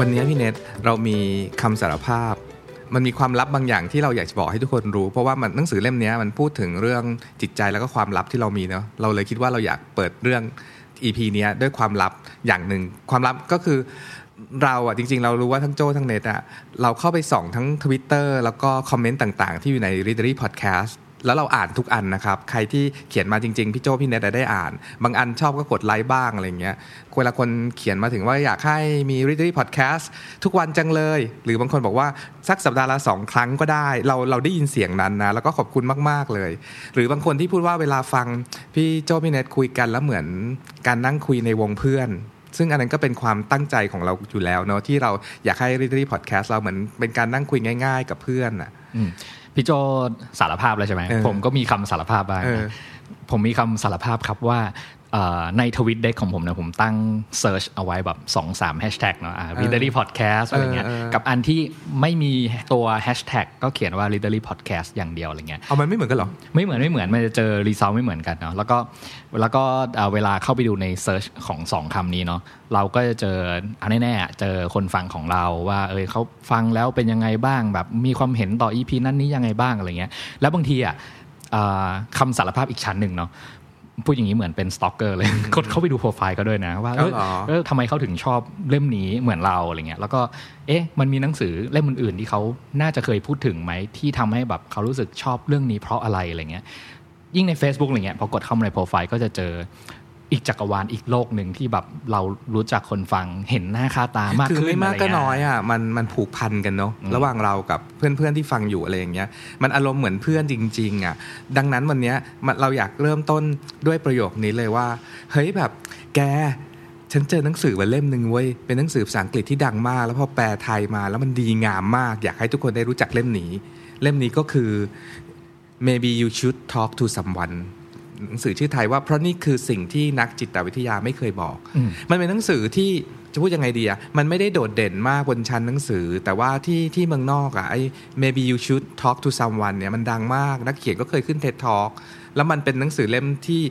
วันนี้พี่เน็ตเรามีคำสารภาพ มันมีความลับบางอย่างที่เราอยากจะบอกให้ทุกคนรู้ เพราะว่ามันหนังสือเล่มนี้มันพูดถึงเรื่องจิตใจแล้วก็ความลับที่เรามีเนาะเราเลยคิดว่าเราอยากเปิดเรื่อง EP นี้ด้วยความลับอย่างหนึ่งความลับก็คือเราอะจริงๆ เรารู้ว่าทั้งโจทั้งเน็ตอะเราเข้าไปส่องทั้ง Twitter แล้วก็คอมเมนต์ต่างๆ ที่อยู่ใน Readery Podcast แล้วเราอ่านทุกอันนะครับ ใครที่เขียนมาจริง ๆ พี่โจ้พี่เน็ตได้อ่าน บางอันชอบก็กดไลค์บ้างอะไรเงี้ยเวลาคนเขียนมาถึงว่าอยากให้มี Readery Podcast ทุกวันจังเลย หรือบางคนบอกว่าสักสัปดาห์ละสองครั้งก็ได้ เราเราได้ยินเสียงนั้นนะแล้วก็ขอบคุณมากๆเลย หรือบางคนที่พูดว่าเวลาฟังพี่โจ้พี่เน็ตคุยกันแล้วเหมือนการนั่งคุยในวงเพื่อนซึ่งอันนั้นก็เป็นความตั้งใจของเราอยู่แล้วเนาะที่เราอยากให้ Readery Podcast เราเหมือนเป็นการนั่งคุยง่าย ๆ กับเพื่อนอะ พี่โจสารภาพเลยใช่ไหมเออผมก็มีคำสารภาพบ้างเออนะผมมีคำสารภาพครับว่าเอ่อ ใน TweetDeck ของผมเนี่ยผมตั้ง search เอาไว้แบบ2อสามแฮชแท็กเนาะอ่า Readery Podcast อะไรเงี้ยเออเออกับอันที่ไม่มีตัวแฮชแท็กก็เขียนว่า Readery Podcast อย่างเดียวอะไรเงี้ยเอามันไม่เหมือนกันเหรอ ไม่เหมือนไม่เหมือนมันจะเจอ result ไม่เหมือนกันเนาะแล้วก็แล้วก็เอ่อเวลาเข้าไปดูใน search ของสองคำนี้เนาะเราก็จะเจออันแน่ๆอะเจอคนฟังของเราว่าเออเขาฟังแล้วเป็นยังไงบ้างแบบมีความเห็นต่อ EP นั้นนี้ยังไงบ้างอะไรเงี้ยแล้วบางทีอะเอ่อคำสารภาพอีกชั้นหนึ่งเนาะ พูดอย่างนี้เหมือนเป็นสตอกเกอร์เลยกดเข้าไปดูโปรไฟล์ก็ด้วยนะ ว่าเออเอาเหรอเออทำไมเขาถึงชอบเล่มนี้เหมือนเราอะไรเงี้ยแล้วก็เอ๊ะมันมีหนังสือเล่มอื่นๆที่เขาน่าจะเคยพูดถึงไหมที่ทำให้แบบเขารู้สึกชอบเรื่องนี้เพราะอะไรอะไรเงี้ยยิ่งใน Facebook อะไรเงี้ยพอกดเข้ามาในโปรไฟล์ก็จะเจอ อีกจักรวาลอีกโลกหนึ่งที่แบบเรารู้จักคนฟังเห็นหน้าค่าตามากคือขึ้นไม่มากก็ะรเงี้น้อยอะมันมันผูกพันกันเนาะระหว่างเรากับเพื่อนๆที่ฟังอยู่อะไรอย่างเงี้ยมันอารมณ์เหมือนเพื่อนจริงๆอะดังนั้นวันเนี้ยมันเราอยากเริ่มต้นด้วยประโยคนี้เลยว่า เฮ้ยแบบแกฉันเจอหนังสือมาเล่มหนึ่งเว้ย เป็นหนังสือภาษาอังกฤษที่ดังมาก แล้วพอแปลไทยมาแล้วมันดีงามมาก อยากให้ทุกคนได้รู้จักเล่มนี้ เล่มนี้ก็คือ maybe you should talk to someone หนังสือชื่อไทยว่าเพราะนี่คือสิ่งที่นักจิตวิทยาไม่เคยบอกอืมมันเป็นหนังสือที่จะพูดยังไงดีอะมันไม่ได้โดดเด่นมากบนชั้นหนังสือ แต่ว่าที่ที่เมืองนอกอะไอ้ maybe you should talk to someone เนี่ยมันดังมาก นักเขียนก็เคยขึ้น TED Talk แล้วมันเป็นหนังสือเล่มที่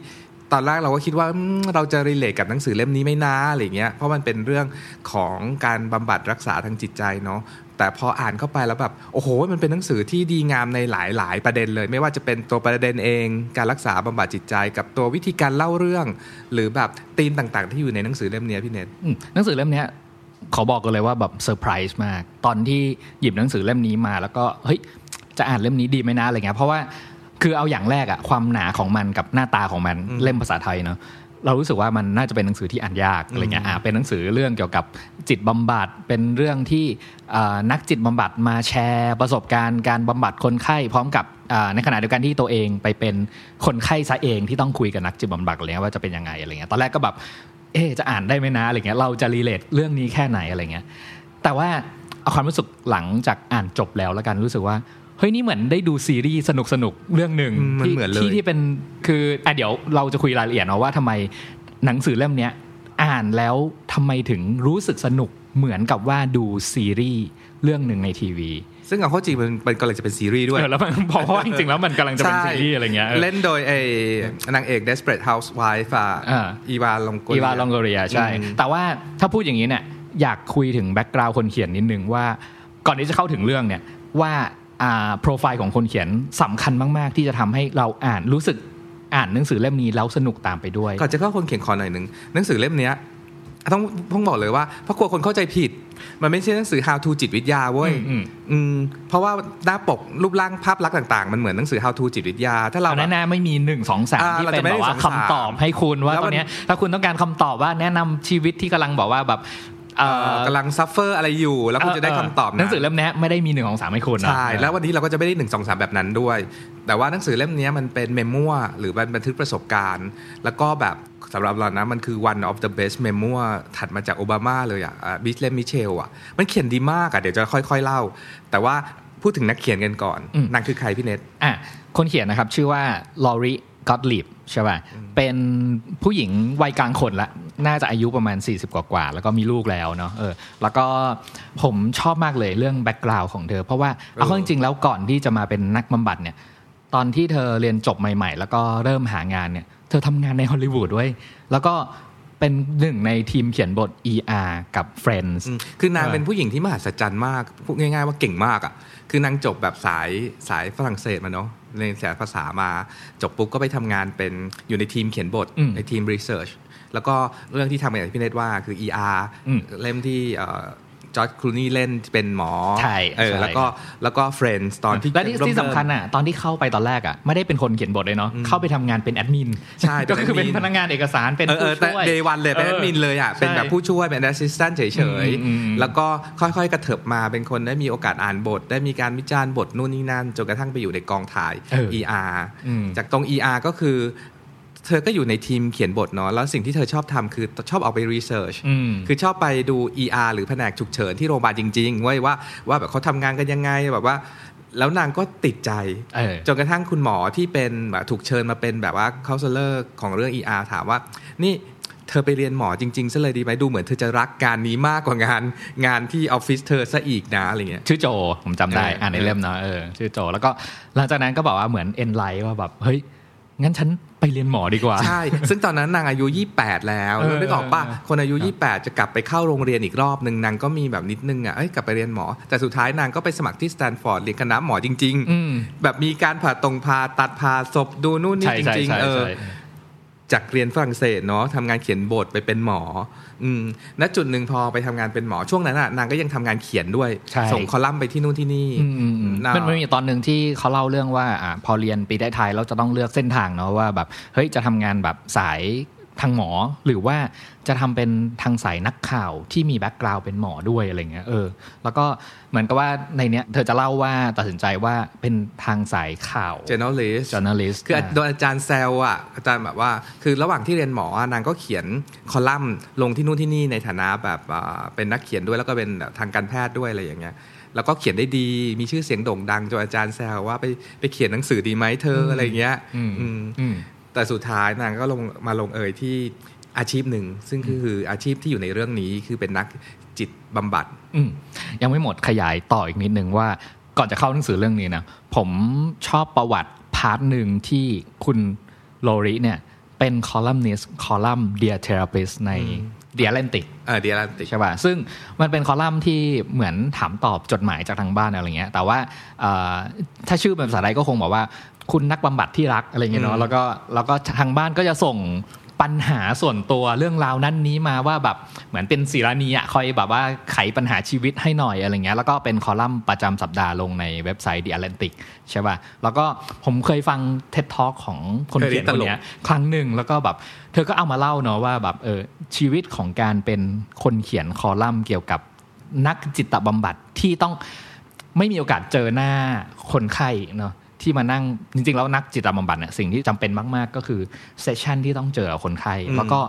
ตอนแรกเราก็คิดว่าอืมเราจะรีเลทกับหนังสือเล่มนี้ไม่นาอะไรเงี้ยเพราะมันเป็นเรื่องของการบำบัดรักษาทางจิตใจเนาะ แต่พออ่านเข้าไปแล้วแบบโอ้โห มันเป็นหนังสือที่ดีงามในหลาย ๆ ประเด็นเลย ไม่ว่าจะเป็นตัวประเด็นเอง การรักษาบำบัดจิตใจ กับตัววิธีการเล่าเรื่อง หรือแบบธีมต่าง ๆ ที่อยู่ในหนังสือเล่มเนี้ยพี่เนทอืมหนังสือเล่มเนี้ยขอบอกกันเลยว่าแบบเซอร์ไพรส์มาก ตอนที่หยิบหนังสือเล่มนี้มา แล้วก็เฮ้ยจะอ่านเล่มนี้ดีไหมนะอะไรเงี้ยเพราะว่าคือเอาอย่างแรกอะความหนาของมันกับหน้าตาของมันอืมเล่มภาษาไทยเนาะ เรารู้สึกว่ามันน่าจะเป็นหนังสือที่อ่านยากอะไรเงี้ยอ่าเป็นหนังสือเรื่องเกี่ยวกับจิตบำบัดเป็นเรื่องที่อ่านักจิตบำบัดมาแชร์ประสบการณ์การบำบัดคนไข้พร้อมกับอ่าในขณะเดียวกันที่ตัวเองไปเป็นคนไข้ซะเองที่ต้องคุยกับนักจิตบำบัดอะไรเงี้ยว่าจะเป็นยังไงอะไรเงี้ยตอนแรกก็แบบเอ๊ะจะอ่านได้ไหมนะอะไรเงี้ยเราจะรีเลทเรื่องนี้แค่ไหนอะไรเงี้ยแต่ว่าเอาความรู้สึกหลังจากอ่านจบแล้วแล้วกันรู้สึกว่า เฮ้ยนี่เหมือนได้ดูซีรีส์สนุกสนุกๆเรื่องหนึ่งอืมมันที่เหมือนเลยที่ที่เป็นคืออะเดี๋ยวเราจะคุยรายละเอียดเนาะว่าทำไมหนังสือเล่มเนี้ยอ่านแล้วทำไมถึงรู้สึกสนุกเหมือนกับว่าดูซีรีส์เรื่องหนึ่งในทีวี ซึ่งเอาเข้าจริงมันมันกำลังจะเป็นซีรีส์ด้วยเออแล้วมันเพราะเพราะว่าจริงๆแล้วมันกำลังจะเป็นซีรีส์อะไรเงี้ยเออเล่นโดยไอ้นางเอก Desperate Housewife อะอ่าอีวาลองโกอีวาลองโกเรียใช่อืมแต่ว่าถ้าพูดอย่างนี้เนี่ยอยากคุยถึงแบ็กกราว n ์คนเขียนนิดนึงว่า ก่อนที่จะเข้าถึงเรื่องเนี่ยว่าอ่า โปรไฟล์ของคนเขียนสำคัญมาก ๆ ที่จะทำให้เราอ่านรู้สึกอ่านหนังสือเล่มนี้แล้วสนุกตามไปด้วยก่อนจะเข้าคนเขียนขอหน่อยหนึ่งหนังสือเล่มเนี้ยต้องต้องบอกเลยว่าเพราะกลัวคนเข้าใจผิด มันไม่ใช่หนังสือ how to จิตวิทยาเว้ยอืมอืมเพราะว่าหน้าปกรูปร่างภาพลักษณ์ต่าง ๆ มันเหมือนหนังสือ how to จิตวิทยา ถ้าเราเอาแบบแน่ๆไม่มีหนึ่งสองสามอ่าที่เราเป็นจะไม่แบได้บว่าสองสามคำตอบให้คุณว่าแล้วตมัอนนเนี้ยถ้าคุณต้องการคำตอบว่าแนะนำชีวิตที่กำลังบอกว่าแบบเอ่อ กำลังซัฟเฟอร์อะไรอยู่ แล้วคุณจะได้คำตอบหนังสือเล่มเนี้ยไม่ได้มีหนึ่งของสามให้คุณนะใช่แล้ววันนี้เราก็จะไม่ได้หนึ่งสองสามแบบนั้นด้วย แต่ว่าหนังสือเล่มเนี้ยมันเป็นเมมมัวหรือมันบันทึกประสบการณ์ แล้วก็แบบสำหรับเรานะมันคือ one of the best memoir ถัดมาจากโอบามาเลยอะบิสเลมมิเชลอะมันเขียนดีมากอะเดี๋ยวจะค่อย ๆ เล่า แต่ว่าพูดถึงนักเขียนกันก่อนอืมนางคือใครพี่เน็ตอะคนเขียนนะครับชื่อว่าลอรี กอตลิบใช่ป่ะเป็นผู้หญิงวัยกลางคนละน่าจะอายุประมาณ 40 กว่าๆแล้วก็มีลูกแล้วเนาะเออแล้วก็ผมชอบมากเลยเรื่อง background ของเธอ เพราะว่าเอาเข้าจริงๆแล้วก่อนที่จะมาเป็นนักบำบัดเนี่ยตอนที่เธอเรียนจบใหม่ๆ แล้วก็เริ่มหางานเนี่ยเธอทำงานในฮอลลีวูดด้วยแล้วก็เป็นหนึ่งในทีมเขียนบท ER กับ Friends อืมคือนางเออเป็นผู้หญิงที่มหัศจรรย์มากพูดง่ายๆว่าเก่งมากอะ คือนางจบแบบสายสายฝรั่งเศสมาเนาะเรียนสายภาษามาจบปุ๊บก็ไปทำงานเป็นอยู่ในทีมเขียนบทอืมในทีม researchแล้วก็เรื่องที่ทำอย่างที่พี่เนตว่าคือ ER อืมเล่มที่ จอร์จคลูนี่เล่นเป็นหมอใช่เออใช่แล้วก็แล้วก็ Friends ตอนที่และที่เริ่มที่สำคัญอะตอนที่เข้าไปตอนแรกอะไม่ได้เป็นคนเขียนบทเลยเนาะเข้าไปทำงานเป็นแอดมินใช่เป็นก็คือเป็นแอดมินพนักงานเอกสารเป็นเออเอผู้อแต่ช่วยเดวันเลยเป็นแอดมินเลยอะใช่เป็นแบบผู้ช่วยเป็น assistant เฉยอืมอืมอืมๆแล้วก็ค่อยๆกระเถิบมาเป็นคนได้มีโอกาสอ่านบท ได้มีการวิจารณ์บทนู่นนี่นั่นจนกระทั่งไปอยู่ในกองถ่ายเออ ER อืมจากตรง ER ก็คือ เธอก็อยู่ในทีมเขียนบทเนาะแล้วสิ่งที่เธอชอบทำคือชอบออกไปรีเสิร์ชอืมคือชอบไปดู ER หรือแผนกฉุกเฉินที่โรงพยาบาลจริงๆว่าว่าว่าแบบเขาทำงานกันยังไงแบบว่า แล้วนางก็ติดใจเออจนกระทั่งคุณหมอที่เป็นแบบถูกเชิญมาเป็นแบบว่าค o า s เลอร์ของเรื่อง ER ถามว่า นี่เธอไปเรียนหมอจริงๆซะเลยดีไหมดูเหมือนเธอจะรักการนี้มากกว่างานงานที่ออฟฟิศเธอซะอีกนะอะไรเงี้ยชื่อโจผมจำได้เอออ่อ่านในเล่มเนาะเออชื่อโจแล้วก็หลังจากนั้นก็บอกว่าเหมือน enlight ว่าแบบเฮ้ย งั้นฉันไปเรียนหมอดีกว่า ใช่ ซึ่งตอนนั้นนางอายุ 28 แล้วเออนึกออกป่ะเออคนอายุ 28 จะกลับไปเข้าโรงเรียนอีกรอบหนึ่งนางก็มีแบบนิดนึงอะเอ้ยกลับไปเรียนหมอ แต่สุดท้ายนางก็ไปสมัครที่สแตนฟอร์ดเรียนคณะหมอจริงอืมๆแบบมีการผ่าตรงผ่าตัดผ่าศพดูนู่นนี่ใช่จใช่ริงใช่ๆเออใช่ จากเรียนฝรั่งเศสเนาะทำงานเขียนบทไปเป็นหมอ อืมณจุดหนึ่งพอไปทำงานเป็นหมอช่วงนั้นน่ะนางก็ยังทำงานเขียนด้วยใช่ส่งคอลัมน์ไปที่นู่นที่นี่อืมอืมอืมน่ามันมันมีตอนหนึ่งที่เขาเล่าเรื่องว่าอ่าพอเรียนปีได้ท้ายเราจะต้องเลือกเส้นทางเนาะว่าแบบเฮ้ยจะทำงานแบบสาย ทางหมอหรือว่าจะทำเป็นทางสายนักข่าวที่มีแบ็กกราวด์เป็นหมอด้วยอะไรเงี้ยเออแล้วก็เหมือนกับว่าในเนี้ยเธอจะเล่าว่าตัดสินใจว่าเป็นทางสายข่าว journalist journalist คืออาโดนอาจารย์แซวอะอาจารย์แบบว่า คือระหว่างที่เรียนหมออะนางก็เขียนคอลัมน์ลงที่นู่นที่นี่ในฐานะแบบอ่าเป็นนักเขียนด้วยแล้วก็เป็นแบบทางการแพทย์ด้วยอะไรอย่างเงี้ยแล้วก็เขียนได้ดีมีชื่อเสียงโด่งดังจนอาจารย์แซวว่าไปไปเขียนหนังสือดีไหมเธออะไรอย่างเงี้ยอืมอืมอืม แต่สุดท้ายนางก็ลงมาลงเอยที่อาชีพหนึ่ง ซึ่งคืออาชีพที่อยู่ในเรื่องนี้คือเป็นนักจิตบำบัดอืมยังไม่หมดขยายต่ออีกนิดนึงว่าก่อนจะเข้าหนังสือเรื่องนี้นะผมชอบประวัติ part หนึ่งที่คุณโลริเนี่ยเป็นคอลัมนิสต์คอลัมน์ Dear Therapist ใน The Atlantic เออ The Atlantic ใช่ป่ะซึ่งมันเป็นคอลัมน์ที่เหมือนถามตอบจดหมายจากทางบ้านอะไรเงี้ยแต่ว่าเอ่อถ้าชื่อเป็นภาษาไทยก็คงบอกว่าคุณนักบำบัดที่รักอะไรเงี้ยอืเนาะมแล้วก็แล้วก็ทางบ้านก็จะส่ง ปัญหาส่วนตัวเรื่องราวนั้นนี้มาว่าแบบเหมือนเป็นศิราณีอะคอยแบบว่าไขปัญหาชีวิตให้หน่อยอะไรเงี้ยแล้วก็เป็นคอลัมน์ประจำสัปดาห์ลงในเว็บไซต์ The Atlantic ใช่ป่ะแล้วก็ผมเคยฟัง TED Talk ของคนเขียนคนเนี้ยครั้งหนึ่งแล้วก็แบบเธอก็เอามาเล่าเนาะว่าแบบเออชีวิตของการเป็นคนเขียนคอลัมน์เกี่ยวกับนักจิตบำบัดที่ต้องไม่มีโอกาสเจอหน้าคนไข้เนาะ ที่มานั่งจริงๆแล้วนักจิตบำบัดเนี่ยสิ่งที่จำเป็นมาก ๆ ก็คือเซสชันที่ต้องเจอกับคนไข้อืมแล้วก็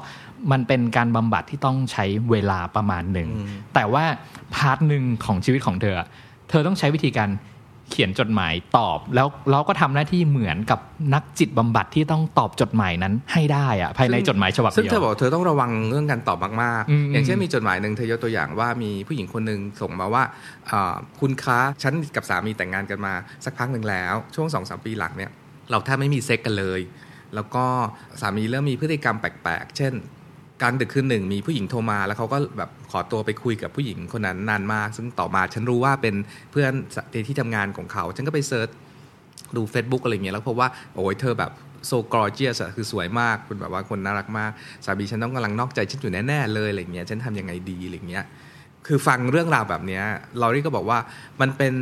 มันเป็นการบำบัดที่ต้องใช้เวลาประมาณหนึ่งอืมแต่ว่าพาร์ทหนึ่งของชีวิตของเธออะเธอต้องใช้วิธีการ เขียนจดหมายตอบ แล้วเราก็ทำหน้าที่เหมือนกับนักจิตบำบัดที่ต้องตอบจดหมายนั้นให้ได้อะภายในจดหมายฉบับซึ่งเดียวเธอบอกเธอต้องระวังเรื่องการตอบมากอืมๆอย่างเช่นมีจดหมายหนึ่งเธอยกตัวอย่างว่ามีผู้หญิงคนหนึ่งส่งมาว่าอ่าคุณคะฉันกับสามีแต่งงานกันมา สักพักหนึ่งแล้ว ช่วงสองสามปีหลังเนี่ยเราแทบไม่มีเซ็กส์กันเลย แล้วก็สามีเริ่มมีพฤติกรรมแปลกๆ เช่น กลางดึกคืนหนึ่งมีผู้หญิงโทรมา แล้วเขาก็แบบขอตัวไปคุยกับผู้หญิงคนนั้นนานมาก ซึ่งต่อมาฉันรู้ว่าเป็นเพื่อนในที่ทำงานของเขา ฉันก็ไป search ดู Facebook อะไรเงี้ยแล้วพบว่าโอ้ยเธอแบบ so gorgeous คือสวยมากคุณแบบว่าคนน่ารักมากสามีฉันต้องกำลังนอกใจฉันอยู่แน่ๆเลยอะไรเงี้ยฉันทำยังไงดีอะไรเงี้ยคือฟังเรื่องราวแบบเนี้ยลอรี่ก็บอกว่ามันเป็น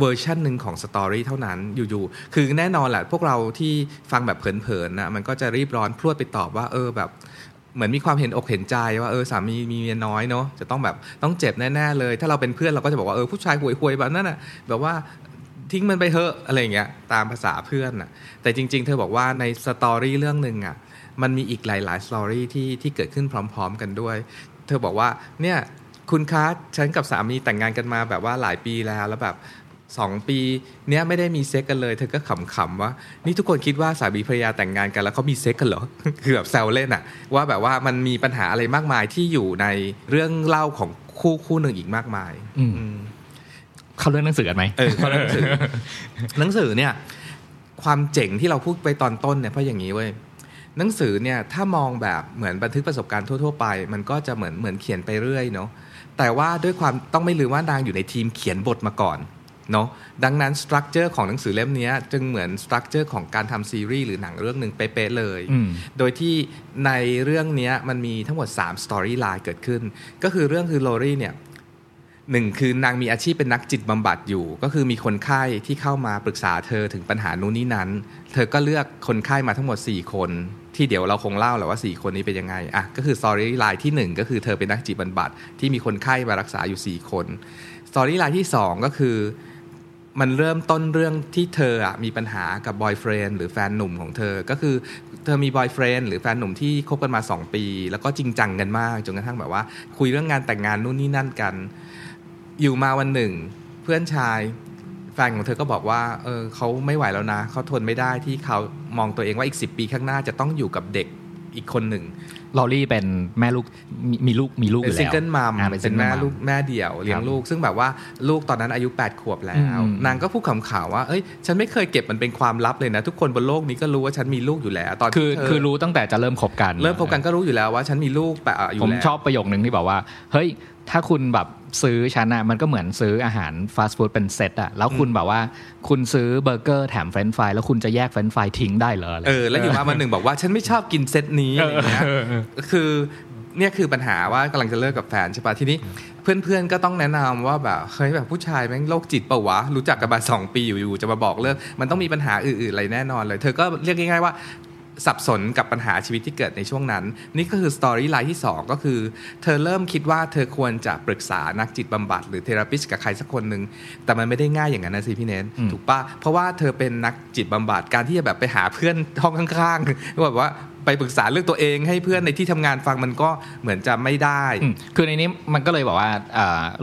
เวอร์ชันหนึ่งของ story เท่านั้นอยู่ๆ คือแน่นอนแหละพวกเราที่ฟังแบบเผินๆนะมันก็จะรีบร้อนพรวดไปตอบว่าเออแบบ เหมือนมีความเห็นอกเห็นใจว่าเออสามีมีเมียน้อยเนาะจะต้องแบบต้องเจ็บแน่ๆเลย ถ้าเราเป็นเพื่อนเราก็จะบอกว่าเออผู้ชายห่วยๆแบบนั้นน่ะแบบว่าทิ้งมันไปเถอะอะไรอย่างเงี้ยตามภาษาเพื่อนน่ะแต่จริง ๆ เธอบอกว่าใน story เรื่องหนึ่งอะมันมีอีกหลายๆ story ที่ที่เกิดขึ้นพร้อม ๆ กันด้วย เธอบอกว่าเนี่ยคุณคะฉันกับสามีแต่งงานกันมาแบบว่าหลายปีแล้วแล้วแบบ สองปีเนี้ยไม่ได้มีเซ็กกันเลย เธอก็ขำๆว่า นี่ทุกคนคิดว่าสามีภรรยาแต่งงานกันแล้วเขามีเซ็กกันเหรอคือแบบแซวเล่นอะว่าแบบว่ามันมีปัญหาอะไรมากมายที่อยู่ในเรื่องเล่าของคู่คู่หนึ่งอีกมากมายอืมอืมเข้าเรื่องหนังสือกันไหมเออเพราะหนังสือหนังสือเนี่ย ความเจ๋งที่เราพูดไปตอนต้นเนี่ยเพราะอย่างนี้เว้ยหนังสือเนี่ยถ้ามองแบบเหมือนบันทึกประสบการณ์ทั่ว ๆ ไป มันก็จะเหมือนเหมือนเขียนไปเรื่อยเนาะแต่ว่าด้วยความต้องไม่ลืมว่านางอยู่ในทีมเขียนบทมาก่อน เนาะดังนั้น structure ของหนังสือเล่มเนี้ยจึงเหมือน structure ของการทำซีรีส์หรือหนังเรื่องหนึ่งเป๊ะๆเลยอืมโดยที่ในเรื่องเนี้ยมันมีทั้งหมด3 storyline เกิดขึ้น ก็คือเรื่องคือโลรี่เนี่ยหนึ่งคือนางมีอาชีพเป็นนักจิตบำบัดอยู่ ก็คือมีคนไข้ที่เข้ามาปรึกษาเธอถึงปัญหานู้นนี่นั้น เธอก็เลือกคนไข้มาทั้งหมด 4 คน ที่เดี๋ยวเราคงเล่าแหละว่า 4 คนนี้เป็นยังไงอะก็คือ storyline ที่ 1 ก็คือเธอเป็นนักจิตบำบัดที่มีคนไข้มารักษาอยู่ 4 คน storyline ที่ 2 ก็คือ มันเริ่มต้นเรื่องที่เธออะมีปัญหากับ boyfriend หรือแฟนหนุ่มของเธอ ก็คือเธอมี boyfriend หรือแฟนหนุ่มที่คบกันมา 2 ปี แล้วก็จริงจังกันมากจนกระทั่งแบบว่า คุยเรื่องงานแต่งงานนู่นนี่นั่นกัน อยู่มาวันหนึ่ง เพื่อนชายแฟนของเธอก็บอกว่า เออเขาไม่ไหวแล้วนะเขาทนไม่ได้ที่เขามองตัวเองว่าอีก 10 ปีข้างหน้าจะต้องอยู่กับเด็กอีกคนหนึ่ง ลอรี่เป็นแม่ลูกมีมีลูกมีลูกอเป็นยู่ซิแล้งวเกิลมัมอ่าเป็น single แม่ mom ลูกแม่เดี่ยวเลี้ยงลูก ซึ่งแบบว่าลูกตอนนั้นอายุ 8 ขวบแล้วอืมนางก็พูดขำๆว่าเอ้ยฉันไม่เคยเก็บมันเป็นความลับเลยนะ ทุกคนบนโลกนี้ก็รู้ว่าฉันมีลูกอยู่แล้ว ตอนคือที่เธคือรู้ตั้งแต่จะเริ่มคบกัน เริ่มพบกันก็รู้อยู่แล้วว่าฉันมีลูกแปะอยู่ผมแล้วชอบประโยคนึงที่บอกว่าเฮ้ย ถ้าคุณแบบซื้อฉันอะมันก็เหมือนซื้ออาหารฟาสต์ฟู้ดเป็นเซตอะแล้วคุณแบบว่า คุณซื้อเบอร์เกอร์แถมเฟรนช์ฟรายแล้วคุณจะแยกเฟรนช์ฟรายทิ้งได้เหรออะไรเออแล้วอยู่มาวันหนึ่งบอกว่าฉันไม่ชอบกินเซตนี้อะไรอย่างเงี้ยคือเนี่ยคือปัญหาว่ากำลังจะเลิกกับแฟนใช่ปะทีนี้เพื่อนๆก็ต้องแนะนำว่าแบบเฮ้ยแบบผู้ชายแม่งโรคจิตเปล่าวะรู้จักกันมาสองปีอยู่ๆจะมาบอกเลิกมันต้องมีปัญหาอื่นๆอะไรแน่นอนเลย เธอก็เรียกง่ายๆว่า สับสนกับปัญหาชีวิตที่เกิดในช่วงนั้น นี่ก็คือสตอรี่ไลน์ที่ 2 ก็คือ เธอเริ่มคิดว่าเธอควรจะปรึกษานักจิตบำบัดหรือเทราปิสกับใครสักคนหนึ่งแต่มันไม่ได้ง่ายอย่างนั้นนะสิพี่เน้นอืมถูกปะเพราะว่าเธอเป็นนักจิตบำบัดการที่จะแบบไปหาเพื่อนห้องข้างๆแบบว่าไปปรึกษาเรื่องตัวเองให้เพื่อนในที่ทำงานฟังมันก็เหมือนจะไม่ได้อืมคือในนี้มันก็เลยบอกว่า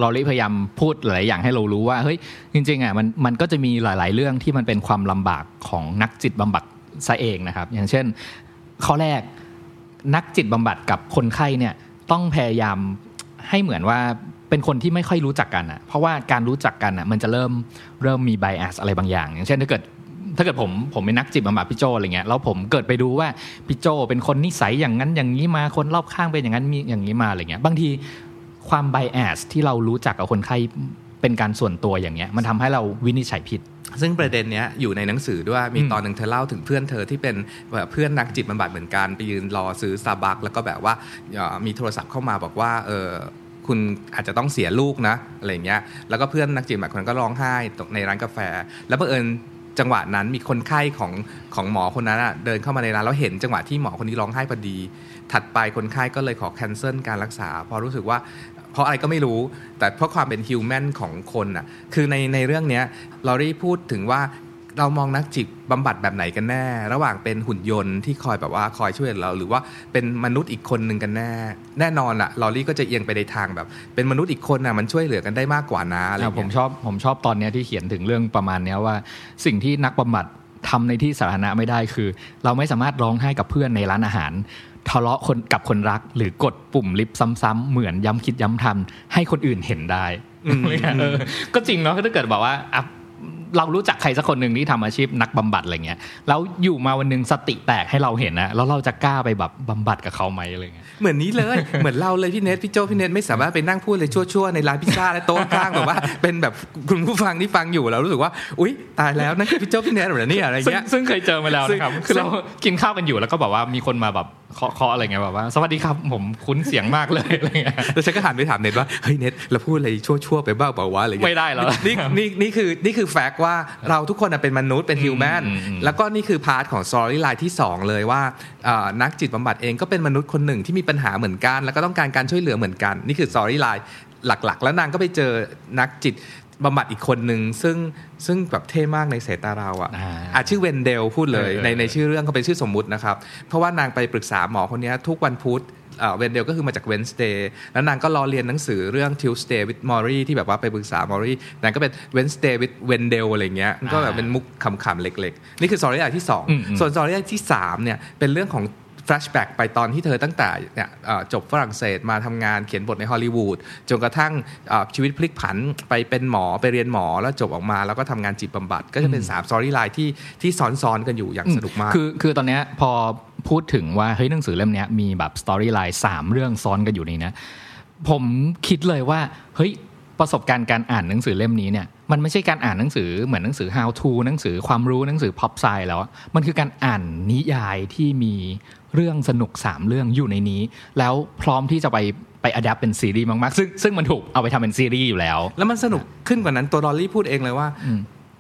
ลอรี่พยายามพูดหลายอย่างให้เรารู้ว่าเฮ้ยจริงๆอะมันมันก็จะมีหลาย ๆ เรื่องที่มันเป็นความลำบากของนักจิตบำบัด ซะเองนะครับ อย่างเช่น ข้อแรกนักจิตบำบัดกับคนไข้เนี่ยต้องพยายามให้เหมือนว่าเป็นคนที่ไม่ค่อยรู้จักกันอะ เพราะว่าการรู้จักกันอะมันจะเริ่มเริ่มมีไบแอสอะไรบางอย่าง อย่างเช่นถ้าเกิดถ้าเกิดผมผมเป็นนักจิตบำบัดพี่โจอะไรเงี้ยแล้วผมเกิดไปดูว่าพี่โจเป็นคนนิสัยอย่างนั้นอย่างนี้มาคนรอบข้างเป็นอย่างนั้นมีอย่างนี้มาอะไรเงี้ยบางทีความไบแอสที่เรารู้จักกับคนไข้เป็นการส่วนตัวอย่างเงี้ยมันทำให้เราวินิจฉัยผิด ซึ่งประเด็นเนี้ยอยู่ในหนังสือด้วยมีอืมตอนหนึ่งเธอเล่าถึงเพื่อนเธอที่เป็นแบบเพื่อนนักจิตบำบัดเหมือนกันไปยืนรอซื้อซาบักแล้วก็แบบว่าเอ่อมีโทรศัพท์เข้ามาบอกว่าเออคุณอาจจะต้องเสียลูกนะอะไรอย่างเงี้ยแล้วก็เพื่อนนักจิตบำบัดคนนั้นก็ร้องไห้ตรงในร้านกาแฟ แล้วบังเอิญจังหวะนั้นมีคนไข้ของของหมอคนนั้นอะเดินเข้ามาในร้านแล้วเห็นจังหวะที่หมอคนนี้ร้องไห้พอดี ถัดไปคนไข้ก็เลยขอแคนเซิลการรักษาเพราะรู้สึกว่า เพราะอะไรก็ไม่รู้ แต่เพราะความเป็นฮิวแมนของคนอะคือในในเรื่องเนี้ยเราได้พูดถึงว่าเรามองนักจิตบำบัดแบบไหนกันแน่ ระหว่างเป็นหุ่นยนต์ที่คอยแบบว่าคอยช่วยเรา หรือว่าเป็นมนุษย์อีกคนหนึ่งกันแน่ แน่นอนอะลอรี่ก็จะเอียงไปในทางแบบ เป็นมนุษย์อีกคนน่ะมันช่วยเหลือกันได้มากกว่านะอะไรอะผมเงี้ยชอบผมชอบตอนเนี้ยที่เขียนถึงเรื่องประมาณเนี้ยว่า สิ่งที่นักบำบัดทำในที่สาธารณะไม่ได้คือ เราไม่สามารถร้องไห้กับเพื่อนในร้านอาหาร ทะเลาะคนกับคนรัก หรือกดปุ่มลิฟต์ซ้ำๆเหมือนย้ำคิดย้ำทำให้คนอื่นเห็นได้อืมเออก็จริงเนาะถ้าเกิดบอกว่าอะเรารู้จักใครสักคนหนึ่งที่ทำอาชีพนักบำบัดอะไรเงี้ยแล้วอยู่มาวันหนึงสติแตกให้เราเห็นนะแล้วเราจะกล้าไปแบบบำบัดกับเขาไหมอะไรเงี้ยเหมือนนี้เลย เหมือนเราเลยพี่เนทพี่โจพี่เนทไม่สามารถไปนั่งพูดเลยชั่วๆในร้านพิซซ่าและโต๊ะข้างแบบว่าเป็นแบบคุณผู้ฟังที่ฟังอยู่แล้วรู้สึกว่าอุ๊ยตายแล้วนั่นคือพี่โจพี่เนทเหรอเนี่ยอะไรซึ่งเงี้ยซึ่งเคยเจอมาแล้วนะครับซึ่งคือเรากินข้าวกันอยู่แล้วก็แบบว่ามีคนมาแบบ เคาะเคาะอะไรเงี้ยแบบว่า สวัสดีครับผมคุ้นเสียงมากเลยอะไรเงี้ยแล้วฉันก็หันไปถามเน็ตว่าเฮ้ยเน็ตเราพูดอะไรชั่วๆไปบ้างเปล่าวะอะไรเงี้ยไม่ได้แล้วนี่นี่นี่คือนี่คือ fact ว่าเราทุกคนน่ะเป็นมนุษย์เป็น human อืมอืมแล้วก็นี่คือ part ของ storyline ที่ 2 เลยว่าเอ่อนักจิตบำบัดเองก็เป็นมนุษย์คนหนึ่งที่มีปัญหาเหมือนกัน แล้วก็ต้องการการช่วยเหลือเหมือนกัน นี่คือ storyline หลักๆ แล้วนางก็ไปเจอนักจิต บำบัดอีกคนหนึ่งซึ่งซึ่งแบบเท่มากในสายตาเราอะอ่าอะชื่อเวนเดลพูดเลยเออเออในในชื่อเรื่องเขาเป็นชื่อสมมุตินะครับ เพราะว่านางไปปรึกษาหมอคนเนี้ยทุกวันพุธเวนเดลก็คือมาจาก Wednesday แล้วนางก็ล้อเลียนหนังสือเรื่อง Tuesday with Morrie ที่แบบว่าไปปรึกษา Maury นางก็เป็น Wednesday with Wendell อะไรเงี้ยมันก็แบบเป็นมุกขำๆเล็ก ๆ นี่คือ story ที่สองอืมอืมส่วน story ที่สามเนี่ยเป็นเรื่องของ flashback ไปตอนที่เธอตั้งแต่เนี่ยเอ่อจบฝรั่งเศสมาทำงานเขียนบทในฮอลลีวูดจนกระทั่งเอ่อชีวิตพลิกผันไปเป็นหมอไปเรียนหมอแล้วจบออกมาแล้วก็ทำงานจิตบำบัด ก็จะเป็น3 story line ที่ที่ซ้อนๆกันอยู่อย่างสนุกมาก คือคือตอนเนี้ยพอพูดถึงว่าเฮ้ยหนังสือเล่มเนี้ยมีแบบสตอรี่ไลน์สามเรื่องซ้อนกันอยู่ในเนี้ยผมคิดเลยว่าเฮ้ยประสบการณ์การอ่านหนังสือเล่มนี้เนี่ย มันไม่ใช่การอ่านหนังสือเหมือนหนังสือ how to หนังสือความรู้หนังสือ pop science แล้วอะมันคือการอ่านนิยายที่มีเรื่องสนุกสามเรื่องอยู่ในนี้ แล้วพร้อมที่จะไปไป adapt เป็นซีรีส์มากๆ ซึ่งซึ่งมันถูกเอาไปทำเป็นซีรีส์อยู่แล้ว แล้วมันสนุกขึ้นกว่านั้นตัวลอรี่พูดเองเลยว่า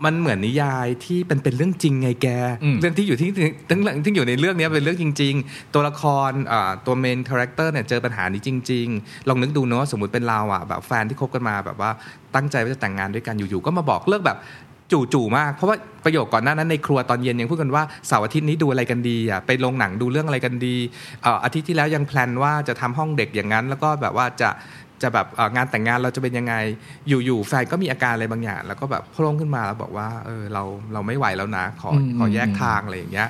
มันเหมือนนิยายที่เป็นเป็นเรื่องจริงไงแกอืมเรื่องที่อยู่ที่ทั้งที่อยู่ในเรื่องเนี้ยเป็นเรื่องจริง ๆ ตัวละครอ่าตัว main character เนี่ยเจอปัญหานี้จริง ๆ ลองนึกดูเนอะสมมติเป็นเราอะแบบแฟนที่คบกันมาแบบว่าตั้งใจว่าจะแต่งงานด้วยกันอยู่ๆก็มาบอกเลิกแบบจู่ๆมาก เพราะว่าประโยคก่อนหน้านั้นในครัวตอนเย็นยังพูดกันว่าเสาร์อาทิตย์นี้ดูอะไรกันดีอะไปโรงหนังดูเรื่องอะไรกันดีเอ่ออาทิตย์ที่แล้วยังแพลนว่าจะทำห้องเด็กอย่างนั้น แล้วก็แบบว่าจะ จะแบบเอ่องานแต่งงานเราจะเป็นยังไง อยู่ๆแฟนก็มีอาการอะไรบางอย่าง แล้วก็แบบโพล่งขึ้นมาแล้วบอกว่าเออเราเราไม่ไหวแล้วนะขออืมขอแยกทางอะไรอย่างเงี้ย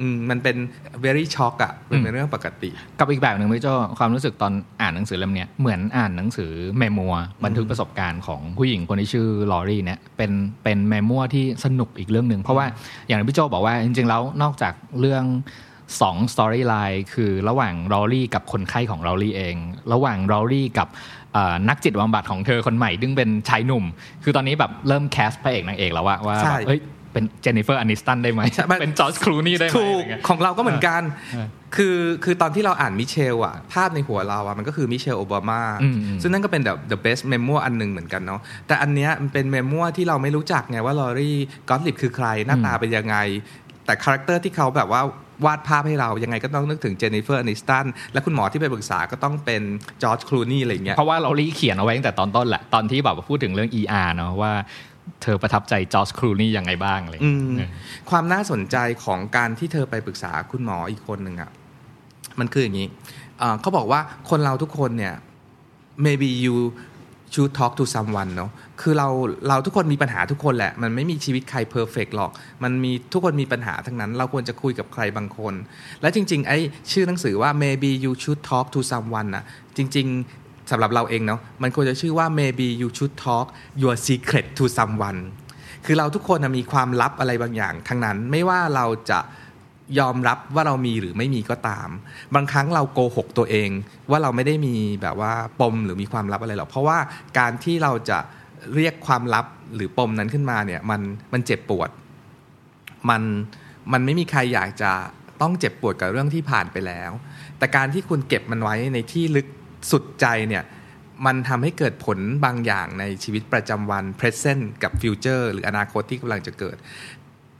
อืมมันเป็น very shock อะเป็นเป็นเรื่องปกติ กับอีกแบบหนึ่งพี่โจความรู้สึกตอนอ่านหนังสือเล่มเนี้ยเหมือนอ่านหนังสือเมมัวบันทึกประสบการณ์ของผู้หญิงคนที่ชื่อลอรี่เนี่ยเป็นเป็น memoir ที่สนุกอีกเรื่องหนึ่งเพราะว่าอย่างที่พี่โจบอกว่าจริงๆแล้วนอกจากเรื่อง สอง storyline คือระหว่างลอรี่กับคนไข้ของลอรี่เอง ระหว่างลอรี่กับเอ่อนักจิตบำบัดของเธอคนใหม่ซึ่งเป็นชายหนุ่ม คือตอนนี้แบบเริ่มแคพระเอกนางเอกแล้วว่าว่าใช่แบบเอ้ยเป็นเจนนิเฟอร์อานิสตันได้ไหมใช่มันเป็นจอร์จคลูนี่ได้ไหมถูกอะไรเงี้ยของเราก็เหมือนกันเออคือคือตอนที่เราอ่านมิเชลอะภาพในหัวเราอะมันก็คือมิเชลโอบามาอืมอืมซึ่งนั่นก็เป็น the the best memoir อันหนึ่งเหมือนกันเนาะแต่อันเนี้ยมันเป็น memo ที่เราไม่รู้จักไงว่าลอรี่กอตลิบคือใครหน้าตาเป็นยังไง แต่ character ที่เขาแบบว่า วาดภาพให้เรายังไงก็ต้องนึกถึงเจนนิเฟอร์อนิสตันและคุณหมอที่ไปปรึกษาก็ต้องเป็นจอร์จคลูนี่อะไรอย่างเงี้ยเพราะว่าลอรี่เขียนเอาไว้ตั้งแต่ตอนต้นแหละตอนที่แบบว่าพูดถึงเรื่อง ER เนาะว่าเธอประทับใจจอร์จคลูนี่ยังไงบ้างอะไรอย่างเงี้ยอืมความน่าสนใจของการที่เธอไปปรึกษาคุณหมออีกคนหนึ่งอะ่ะมันคืออย่างนี้อ่าเขาบอกว่าคนเราทุกคนเนี่ย maybe you should talk to someone เนาะคือเราเราทุกคนมีปัญหาทุกคนแหละ มันไม่มีชีวิตใคร perfect หรอก มันมีทุกคนมีปัญหาทั้งนั้น เราควรจะคุยกับใครบางคน และจริง ๆ ไอ้ชื่อหนังสือว่า maybe you should talk to someone นะจริง ๆสำหรับเราเองเนาะมันควรจะชื่อว่า maybe you should talk your secret to someone คือเราทุกคนนะมีความลับอะไรบางอย่างทั้งนั้นไม่ว่าเราจะ ยอมรับว่าเรามีหรือไม่มีก็ตาม บางครั้งเราโกหกตัวเอง ว่าเราไม่ได้มีแบบว่าปมหรือมีความลับอะไรหรอกเพราะว่าการที่เราจะเรียกความลับหรือปมนั้นขึ้นมาเนี่ยมันมันเจ็บปวด มันมันไม่มีใครอยากจะต้องเจ็บปวดกับเรื่องที่ผ่านไปแล้ว แต่การที่คุณเก็บมันไว้ในที่ลึกสุดใจเนี่ยมันทำให้เกิดผลบางอย่างในชีวิตประจำวัน present กับ future หรืออนาคตที่กำลังจะเกิด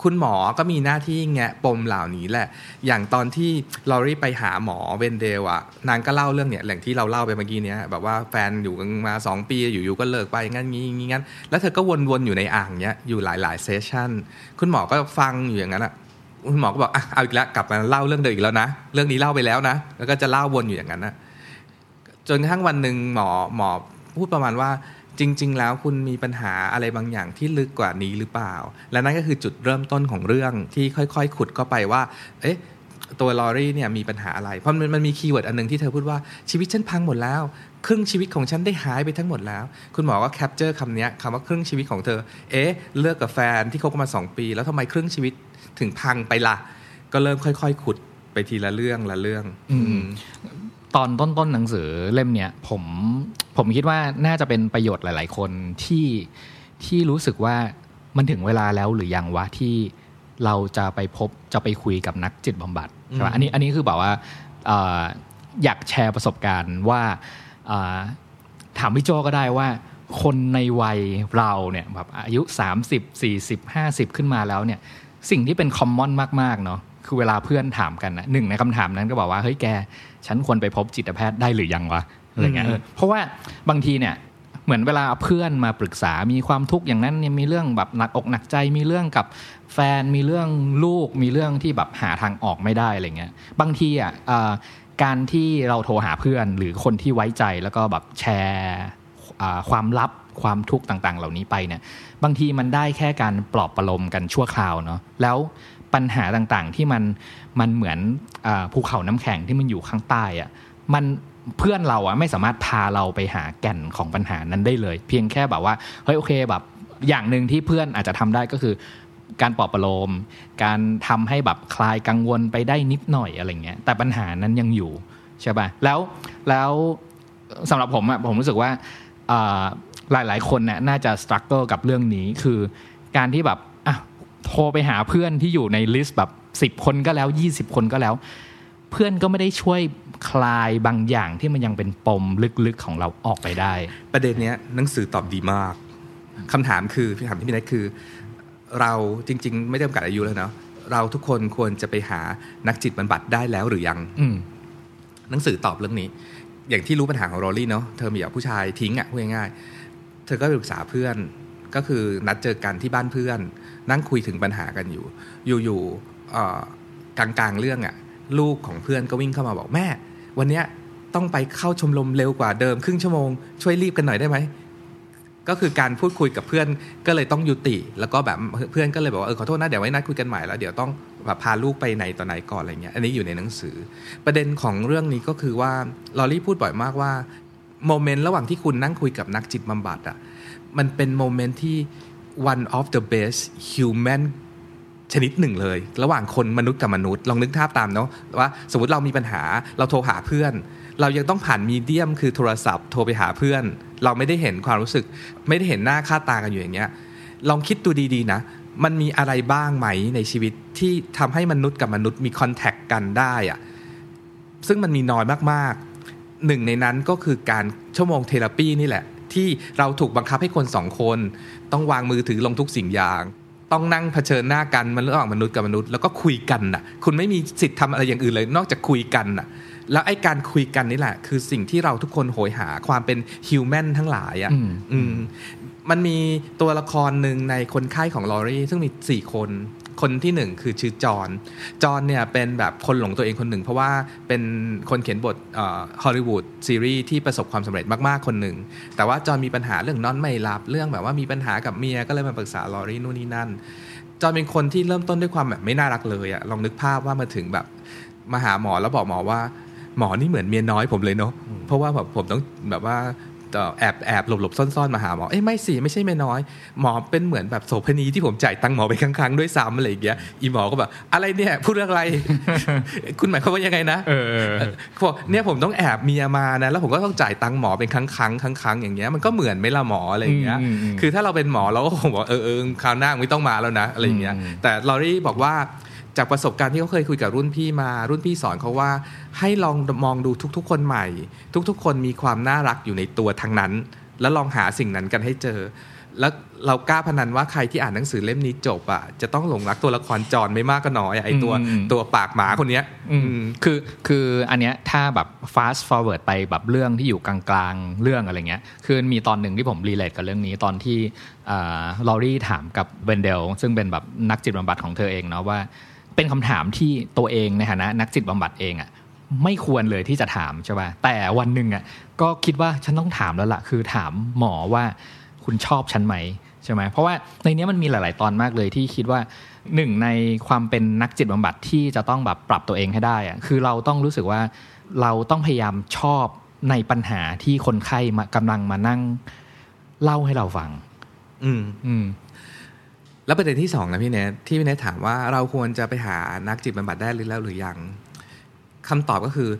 คุณหมอก็มีหน้าที่แงะปมเหล่านี้แหละ อย่างตอนที่ลอรี่ไปหาหมอเวนเดลอะนางก็เล่าเรื่องเนี่ยแหล่งที่เราเล่าไปเมื่อกี้เนี้ยแบบว่าแฟนอยู่กันมา 2 ปีอยู่ๆก็เลิกไปงั้นงี้งี้งั้น แล้วเธอก็วนๆอยู่ในอ่างเนี้ยอยู่หลายๆเซสชั่น คุณหมอก็ฟังอยู่อย่างนั้นอะคุณหมอก็บอกอะเอาอีกแล้วกลับมาเล่าเรื่องเดิมอีกแล้วนะ เรื่องนี้เล่าไปแล้วนะ แล้วก็จะเล่าวนอยู่อย่างนั้นนะจนกระทั่งวันหนึ่งหมอหมอพูดประมาณว่า จริง ๆ แล้วคุณมีปัญหาอะไรบางอย่างที่ลึกกว่านี้หรือเปล่า และนั่นก็คือจุดเริ่มต้นของเรื่องที่ค่อยๆ ขุดเข้าไปว่า เอ๊ะตัวลอรี่เนี่ยมีปัญหาอะไร เพราะมันมี keyword อันหนึ่งที่เธอพูดว่าชีวิตฉันพังหมดแล้ว ครึ่งชีวิตของฉันได้หายไปทั้งหมดแล้ว คุณหมอก็ capture คำนี้คำว่าครึ่งชีวิตของเธอ เอ๊ะเลิกกับแฟนที่คบกันมาสองปี แล้วทำไมครึ่งชีวิตถึงพังไปล่ะ ก็เริ่มค่อย ๆ ขุดไปทีละเรื่องละเรื่อง อืตอนต้นๆหนังสือเล่มเนี้ยผม ผมคิดว่าน่าจะเป็นประโยชน์หลาย ๆ คนที่ที่รู้สึกว่ามันถึงเวลาแล้วหรือยังวะที่เราจะไปพบจะไปคุยกับนักจิตบำบัดใช่ปะอันนี้อันนี้คือแบบว่าเอ่ออยากแชร์ประสบการณ์ว่าเอ่อถามพี่โจก็ได้ว่าคนในวัยเราเนี่ยแบบอายุ 30 40 50 ขึ้นมาแล้วเนี่ยสิ่งที่เป็นคอมมอนมาก ๆ เนาะคือเวลาเพื่อนถามกันนะหนึ่งในคำถามนั้นก็บอกว่า เฮ้ยแก ฉันควรไปพบจิตแพทย์ได้หรือยังวะ อะไรเงี้ยอืมเออเพราะว่าบางทีเนี่ยเหมือนเวลาเพื่อนมาปรึกษา มีความทุกข์อย่างนั้นเนี่ยมีเรื่องแบบหนักอกหนักใจ มีเรื่องกับแฟน มีเรื่องลูก มีเรื่องที่แบบหาทางออกไม่ได้อะไรเงี้ย บางทีอะเอ่อการที่เราโทรหาเพื่อนหรือคนที่ไว้ใจแล้วก็แบบแชร์อ่าความลับความทุกข์ต่าง ๆ เหล่านี้ไปเนี่ย บางทีมันได้แค่การปลอบประโลมกันชั่วคราวเนาะ แล้วปัญหาต่างๆที่มันมันเหมือนอาภูเขาน้ำแข็งที่มันอยู่ข้างใต้อะมัน เพื่อนเราอะไม่สามารถพาเราไปหาแก่นของปัญหานั้นได้เลย เพียงแค่แบบว่าเฮ้ยโอเคแบบอย่างหนึ่งที่เพื่อนอาจจะทำได้ก็คือการปลอบประโลม การทำให้แบบคลายกังวลไปได้นิดหน่อยอะไรเงี้ยแต่ปัญหานั้นยังอยู่ใช่ป่ะแล้วแล้วสำหรับผมอะผมรู้สึกว่าอ่ายหลายคนเนี่ยน่าจะส t รั g เกิลกับเรื่องนี้คือการที่แบบอะโทรไปหาเพื่อนที่อยู่ในลิสต์แบบสิบ10 คนก็แล้ว 20 คนก็แล้ว เพื่อนก็ไม่ได้ช่วย คลายบางอย่างที่มันยังเป็นปมลึกๆของเราออกไปได้ ประเด็นเนี้ยหนังสือตอบดีมากคำถามคือพี่ถามที่พี่นัทคือ เราจริง ๆ ไม่ได้จำกัดอายุแล้วเนาะเราทุกคนควรจะไปหานักจิตบำบัดได้แล้วหรือยังอืมหนังสือตอบเรื่องนี้ อย่างที่รู้ปัญหาของโรลลี่เนาะเธอมีแบบผู้ชายทิ้งอะ่ะพูดง่ายๆเธอก็ไปปรึกษาเพื่อน ก็คือนัดเจอกันที่บ้านเพื่อน นั่งคุยถึงปัญหากันอยู่ อยู่ๆเอ่อกลางๆเรื่องอะ่ะ ลูกของเพื่อนก็วิ่งเข้ามาบอกแม่ วันเนี้ยต้องไปเข้าชมรมเร็วกว่าเดิมครึ่งชั่วโมงช่วยรีบกันหน่อยได้ไหมก็คือการพูดคุยกับเพื่อนก็เลยต้องยุติ แล้วก็แบบเพื่อนก็เลยบอกว่าเออขอโทษนะเดี๋ยวไว้นัดคุยกันใหม่แล้วเดี๋ยวต้องแบบพาลูกไปไหนต่อไหนก่อนอะไรเงี้ยอันนี้อยู่ในหนังสือ ประเด็นของเรื่องนี้ก็คือว่าลอรี่พูดบ่อยมากว่า moment ระหว่างที่คุณนั่งคุยกับนักจิตบำบัดอะมันเป็น moment ที่ one of the best human ชนิดหนึ่งเลย ระหว่างคนมนุษย์กับมนุษย์ ลองนึกภาพตามเนาะว่าสมมติเรามีปัญหาเราโทรหาเพื่อน เรายังต้องผ่าน medium คือโทรศัพท์ โทรไปหาเพื่อน เราไม่ได้เห็นความรู้สึก ไม่ได้เห็นหน้าค่าตากันอยู่อย่างเงี้ยลองคิดดูดีๆนะมันมีอะไรบ้างไหมในชีวิตที่ทำให้มนุษย์กับมนุษย์มีคอนแทคกันได้อะซึ่งมันมีน้อยมากๆหนึ่งในนั้นก็คือการชั่วโมงเทอราปีนี่แหละ ที่เราถูกบังคับให้คนสองคน ต้องวางมือถือลงทุกสิ่งอย่าง ต้องนั่งเผชิญหน้ากันมันระหว่างมนุษย์กับมนุษย์แล้วก็คุยกันน่ะ คุณไม่มีสิทธิ์ทำอะไรอย่างอื่นเลย นอกจากคุยกันน่ะ แล้วไอ้การคุยกันนี่แหละ คือสิ่งที่เราทุกคนโหยหาความเป็นฮิวแมนทั้งหลายอะอืมอืมมันมีตัวละครหนึ่งในคนไข้ของลอรี่ซึ่งมีสี่คน คนที่หนึ่งคือชื่อจอห์นจอห์นเนี่ยเป็นแบบคนหลงตัวเองคนหนึ่ง เพราะว่าเป็นคนเขียนบทฮอลลีวูดซีรีส์ที่ประสบความสำเร็จมากๆคนหนึ่ง แต่ว่าจอห์นมีปัญหาเรื่องนอนไม่หลับเรื่องแบบว่ามีปัญหากับเมียก็เลยมาปรึกษาลอรี่นู่นนี่นั่น จอห์นเป็นคนที่เริ่มต้นด้วยความแบบไม่น่ารักเลยอะลองนึกภาพว่ามาถึงแบบมาหาหมอแล้วบอกหมอว่าหมอนี่เหมือนเมียน้อยผมเลยเนาะเพราะว่าแบบผมต้องแบบว่า แอบแอบหลบหลบซ่อนๆมาหาหมอเอ้ยไม่สิไม่ใช่เมียน้อย หมอเป็นเหมือนแบบโสเภณีที่ผมจ่ายตังค์หมอไปครั้งๆด้วยซ้ำอะไรอย่างเงี้ยอีหมอก็แบบอะไรเนี่ยพูดเรื่องอะไร คุณหมายความว่ายังไงนะเออเออเขาบอกเนี่ยผมต้องแอบเมียมานะแล้วผมก็ต้องจ่ายตังค์หมอเป็นครั้งครั้งครั้งครั้งๆอย่างเงี้ยมันก็เหมือนไหม่ละหมออะไรอย่างเงี้ยอืมอืมคือถ้าเราเป็นหมอเราก็คงบอกเออเออคราวหน้าไม่ต้องมาแล้วนะอะไรอย่างเงี้ยอืมแต่ลอรี่บอกว่า จากประสบการณ์ที่เขาเคยคุยกับรุ่นพี่มา รุ่นพี่สอนเขาว่าให้ลองมองดูทุกๆ คนใหม่ ทุกๆ คนมีความน่ารักอยู่ในตัวทั้งนั้น แล้วลองหาสิ่งนั้นกันให้เจอ แล้วเรากล้าพนันว่าใครที่อ่านหนังสือเล่มนี้จบอะจะต้องหลงรักตัวละครจรไม่มากก็น้อยอะไอตัวอืมตัวปากหมาคนเนี้ยอืมอืมคือคืออันเนี้ยถ้าแบบ fast forward ไปแบบเรื่องที่อยู่กลางๆ เรื่องอะไรเงี้ยคือมีตอนหนึ่งที่ผมรีเลทกับเรื่องนี้ตอนที่ลอรี่ถามกับเบนเดลซึ่งเป็นแบบนักจิตบำบัดของเธอเองเนาะว่า เป็นคำถามที่ตัวเองในฐานะนักจิตบำบัดเองอะ่ะไม่ควรเลยที่จะถามใช่ป่ะแต่วันหนึ่งอะก็คิดว่าฉันต้องถามแล้วล่ะ คือถามหมอว่าคุณชอบฉันไหมใช่ไหมเพราะว่าในเนี้ยมันมีหลาย ๆ ตอนมากเลยที่คิดว่าหนึ่งในความเป็นนักจิตบำบัดที่จะต้องแบบปรับตัวเองให้ได้อะคือเราต้องรู้สึกว่าเราต้องพยายามชอบในปัญหาที่คนไข้มากำลังมานั่งเล่าให้เราฟัง อืมอืม แล้วประเด็นที่สองนะพี่เนทที่พี่เนทถามว่าเราควรจะไปหานักจิตบำบัดได้หรือแล้วหรือยังคำตอบก็คือ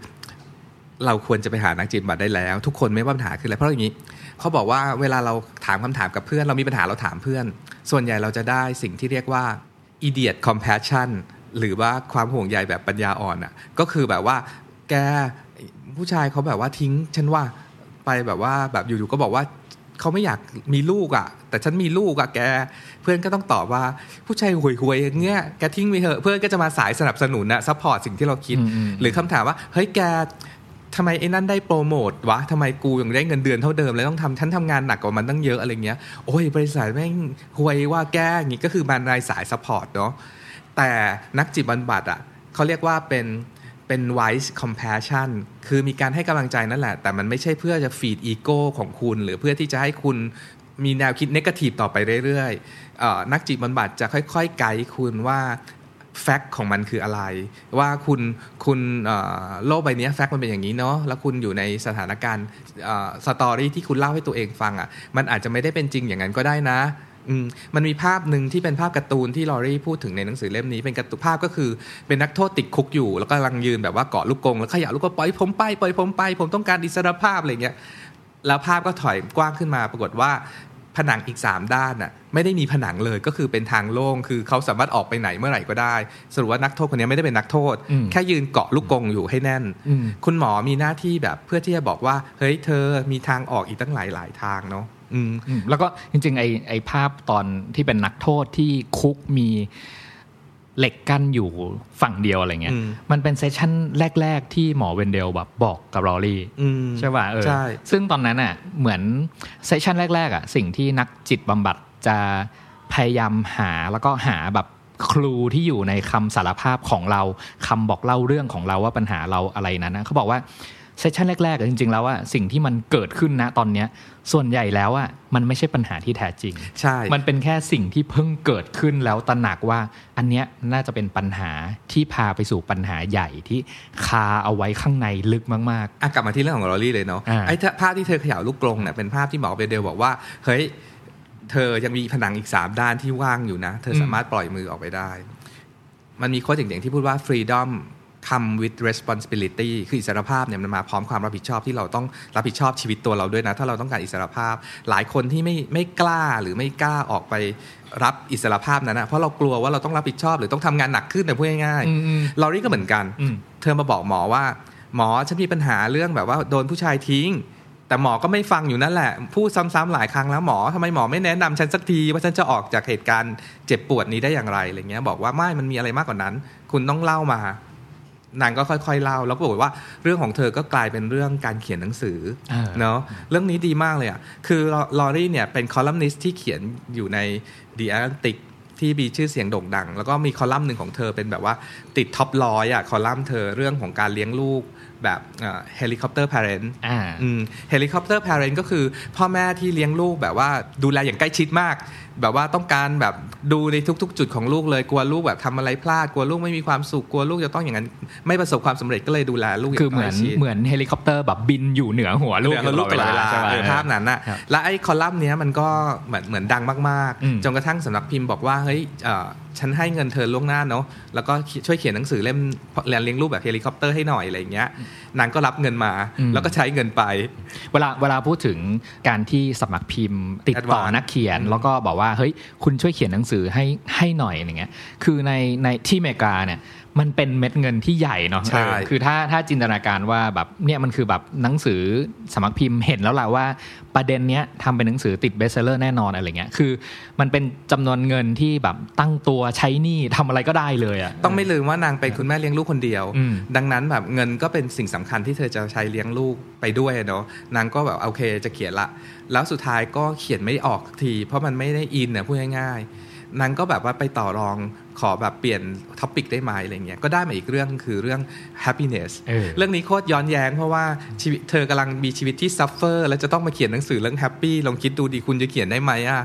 เราควรจะไปหานักจิตบำบัดได้แล้ว ทุกคนไม่ว่าปัญหาคืออะไรเพราะอย่างนี้เขาบอกว่าเวลาเราถามคำถามกับเพื่อน เรามีปัญหาเราถามเพื่อน ส่วนใหญ่เราจะได้สิ่งที่เรียกว่า idiot compassion หรือว่าความห่วงใยแบบปัญญาอ่อนอะ ก็คือแบบว่า แกผู้ชายเขาแบบว่าทิ้ง ฉันว่าไปแบบว่าแบบอยู่ๆก็บอกว่า เขาไม่อยากมีลูกอะ่ะ แต่ฉันมีลูกอะ่ะแก เพื่อนก็ต้องตอบว่า ผู้ชายห่วยๆอย่างเงี้ยแกทิ้งไปเถอะเพื่อนก็จะมาสายสนับสนุนนะ support สิ่งที่เราคิดอืมอืมหรือคำถามว่าเฮ้ยแกทำไมไอ้นั่นได้โปรโมทวะทำไมกูยังได้เงินเดือนเท่าเดิมเลยต้องทำฉันทำงานหนักกว่ามันตั้งเยอะอะไรเงี้ย โอ้ยบริษัทแม่งห่วยว่ะแกอย่างงี้ก็คือมารายสาย support เนาะแต่นักจิตบำบัดอะเขาเรียกว่าเป็น เป็น wise compassion คือมีการให้กำลังใจนั่นแหละ แต่มันไม่ใช่เพื่อจะ feed ego ของคุณ หรือเพื่อที่จะให้คุณมีแนวคิด negative ต่อไปเรื่อยๆ นักจิตบำบัดจะค่อยๆ ไกด์คุณว่า fact ของมันคืออะไร ว่าคุณคุณโลกใบนี้ fact มันเป็นอย่างนี้เนาะแล้วคุณอยู่ในสถานการณ์ story ที่คุณเล่าให้ตัวเองฟังอะ่ะมันอาจจะไม่ได้เป็นจริงอย่างนั้นก็ได้นะ มันมีภาพหนึ่งที่เป็นภาพการ์ตูนที่ลอรี่พูดถึงในหนังสือเล่มนี้เป็นการ์ตูนภาพก็คือ เป็นนักโทษติดคุกอยู่ แล้วก็กำลังยืนแบบว่าเกาะลูกกรงแล้วเขย่าลูกก็ปล่อยผมไปปล่อยผมไป ผมต้องการอิสรภาพอะไรเงี้ยแล้วภาพก็ถอยกว้างขึ้นมาปรากฏว่าผนังอีก 3 ด้านน่ะไม่ได้มีผนังเลยก็คือเป็นทางโล่งคือเขาสามารถออกไปไหนเมื่อไหร่ก็ได้สรุปว่านักโทษคนนี้ไม่ได้เป็นนักโทษอืมแค่ยืนเกาะลูกกรงอยู่ให้แน่นอืมคุณหมอมีหน้าที่แบบเพื่อที่จะบอกว่า เฮ้ยเธอมีทางออกอีกตั้งหลายหลายๆทางเนาะ อืมอืมแล้วก็จริงๆไอไอภาพตอนที่เป็นนักโทษที่คุกมีเหล็กกั้นอยู่ฝั่งเดียวอะไรเงี้ยอืมมันเป็น session แรก ๆ ที่หมอเวนเดลแบบบอกกับลอรี่อืมใช่ป่ะเออใช่ซึ่งตอนนั้นอะเหมือน session แรก ๆ อะ สิ่งที่นักจิตบำบัดจะพยายามหาแล้วก็หาแบบ clue ที่อยู่ในคำสารภาพของเราคำบอกเล่าเรื่องของเราว่าปัญหาเราอะไรนั้นนะเขาบอกว่าเซสชันแรกๆอะจริง ๆ แล้วว่าสิ่งที่มันเกิดขึ้นนะตอนเนี้ย ส่วนใหญ่แล้วอะมันไม่ใช่ปัญหาที่แท้จริง ใช่ มันเป็นแค่สิ่งที่เพิ่งเกิดขึ้นแล้วตระหนักว่า อันเนี้ยน่าจะเป็นปัญหาที่พาไปสู่ปัญหาใหญ่ที่คาเอาไว้ข้างในลึกมากอะกลับมาที่เรื่องของลอรี่เลยเนาะอ่าไอ้ถ้าภาพที่เธอเขย่าลูกกรงเนี่ยเป็นภาพที่หมอเบเดลบอกว่าเฮ้ยเธอยังมีผนังอีกสามด้านที่ว่างอยู่นะ เธอสามารถปล่อยมือออกไปได้ มันมีโค้ดเจ๋งๆที่พูดว่า freedom come with responsibility คืออิสรภาพเนี่ยมันมาพร้อมความรับผิดชอบที่เราต้องรับผิดชอบชีวิตตัวเราด้วยนะ ถ้าเราต้องการอิสรภาพ หลายคนที่ไม่ไม่กล้าหรือไม่กล้าออกไปรับอิสรภาพนั้นนะเพราะเรากลัวว่าเราต้องรับผิดชอบหรือต้องทำงานหนักขึ้นแต่พูดง่ายอืมอืมลอรี่ก็เหมือนกันอืมเธอมาบอกหมอว่า หมอฉันมีปัญหาเรื่องแบบว่าโดนผู้ชายทิ้ง แต่หมอก็ไม่ฟังอยู่นั่นแหละ พูดซ้ำๆหลายครั้งแล้วหมอทำไมหมอไม่แนะนำฉันสักทีว่าฉันจะออกจากเหตุการณ์เจ็บปวดนี้ได้อย่างไรอะไรเงี้ยบอกว่าไม่มันมีอะไรมากกว่านั้น คุณต้องเล่ามา นางก็ค่อยๆเล่าแล้วก็บอกว่าเรื่องของเธอก็กลายเป็นเรื่องการเขียนหนังสือเออเนาะเรื่องนี้ดีมากเลยอะคือลอรี่เนี่ยเป็นคอลัมนิสต์ที่เขียนอยู่ใน The Atlantic ที่มีชื่อเสียงโด่งดัง แล้วก็มีคอลัมน์หนึ่งของเธอเป็นแบบว่าติด top ร้อยอะคอลัมน์เธอเรื่องของการเลี้ยงลูกแบบ helicopter parent อ่า helicopter parent ก็คือพ่อแม่ที่เลี้ยงลูกแบบว่าดูแลอย่างใกล้ชิดมาก แบบว่าต้องการแบบดูในทุก ๆ จุดของลูกเลยกลัวลูกแบบทำอะไรพลาดกลัวลูกไม่มีความสุขกลัวลูกจะต้องอย่างนั้นไม่ประสบความสำเร็จก็เลยดูแลลูกอย่างใกล้ชิดคือเหมือนเหมือนเฮลิคอปเตอร์แบบบินอยู่เหนือหัวลูกเรื่องลูกตลอดเวลาใช่ไหมเออภาพนั้นน่ะครับและไอ้คอลัมน์เนี้ยมันก็เหมือนเหมือนดังมากอืมๆจนกระทั่งสำนักพิมพ์บอกว่าเฮ้ยเอ่อฉันให้เงินเธอล่วงหน้าเนาะแล้วก็ช่วยเขียนหนังสือเล่มเรื่องเลี้ยงลูกแบบเฮลิคอปเตอร์ให้หน่อยอะไรอย่างเงี้ยนางก็รับเงินมาแล้วก็ใช้เงินไป เวลาเวลาพูดถึงการที่สำนักพิมพ์ ติดต่อ Advance นักเขียนแล้วก็บอกว่าเฮ้ยคุณช่วยเขียนหนังสือให้ให้หน่อยอย่างเงี้ยคือในในที่อเมริกาเนี่ย มันเป็นเม็ดเงินที่ใหญ่เนาะใช่เออคือถ้าถ้าจินตนาการว่าแบบเนี่ยมันคือแบบหนังสือสำนักพิมพ์เห็นแล้วล่ะว่าประเด็นเนี้ยทำเป็นหนังสือติดเบสเซอร์แน่นอนอะไรเงี้ย คือมันเป็นจำนวนเงินที่แบบตั้งตัวใช้หนี้ทำอะไรก็ได้เลยอะต้องไม่ลืมว่านางเป็นคุณแม่เลี้ยงลูกคนเดียวอืมดังนั้นแบบเงินก็เป็นสิ่งสำคัญที่เธอจะใช้เลี้ยงลูกไปด้วยเนาะ นางก็แบบโอเคจะเขียนละ แล้วสุดท้ายก็เขียนไม่ออกที เพราะมันไม่ได้อินเนี่ยพูดง่ายๆ นางก็แบบว่าไปต่อรองขอแบบเปลี่ยนท็อปิกได้ไหมอะไรเงี้ยก็ได้มาอีกเรื่องคือเรื่อง happiness เออเรื่องนี้โคตรย้อนแย้งเพราะว่าชีวิตเธอกำลังมีชีวิตที่ suffer แล้วจะต้องมาเขียนหนังสือเรื่อง happy ลองคิดดูดีคุณจะเขียนได้ไหมอะ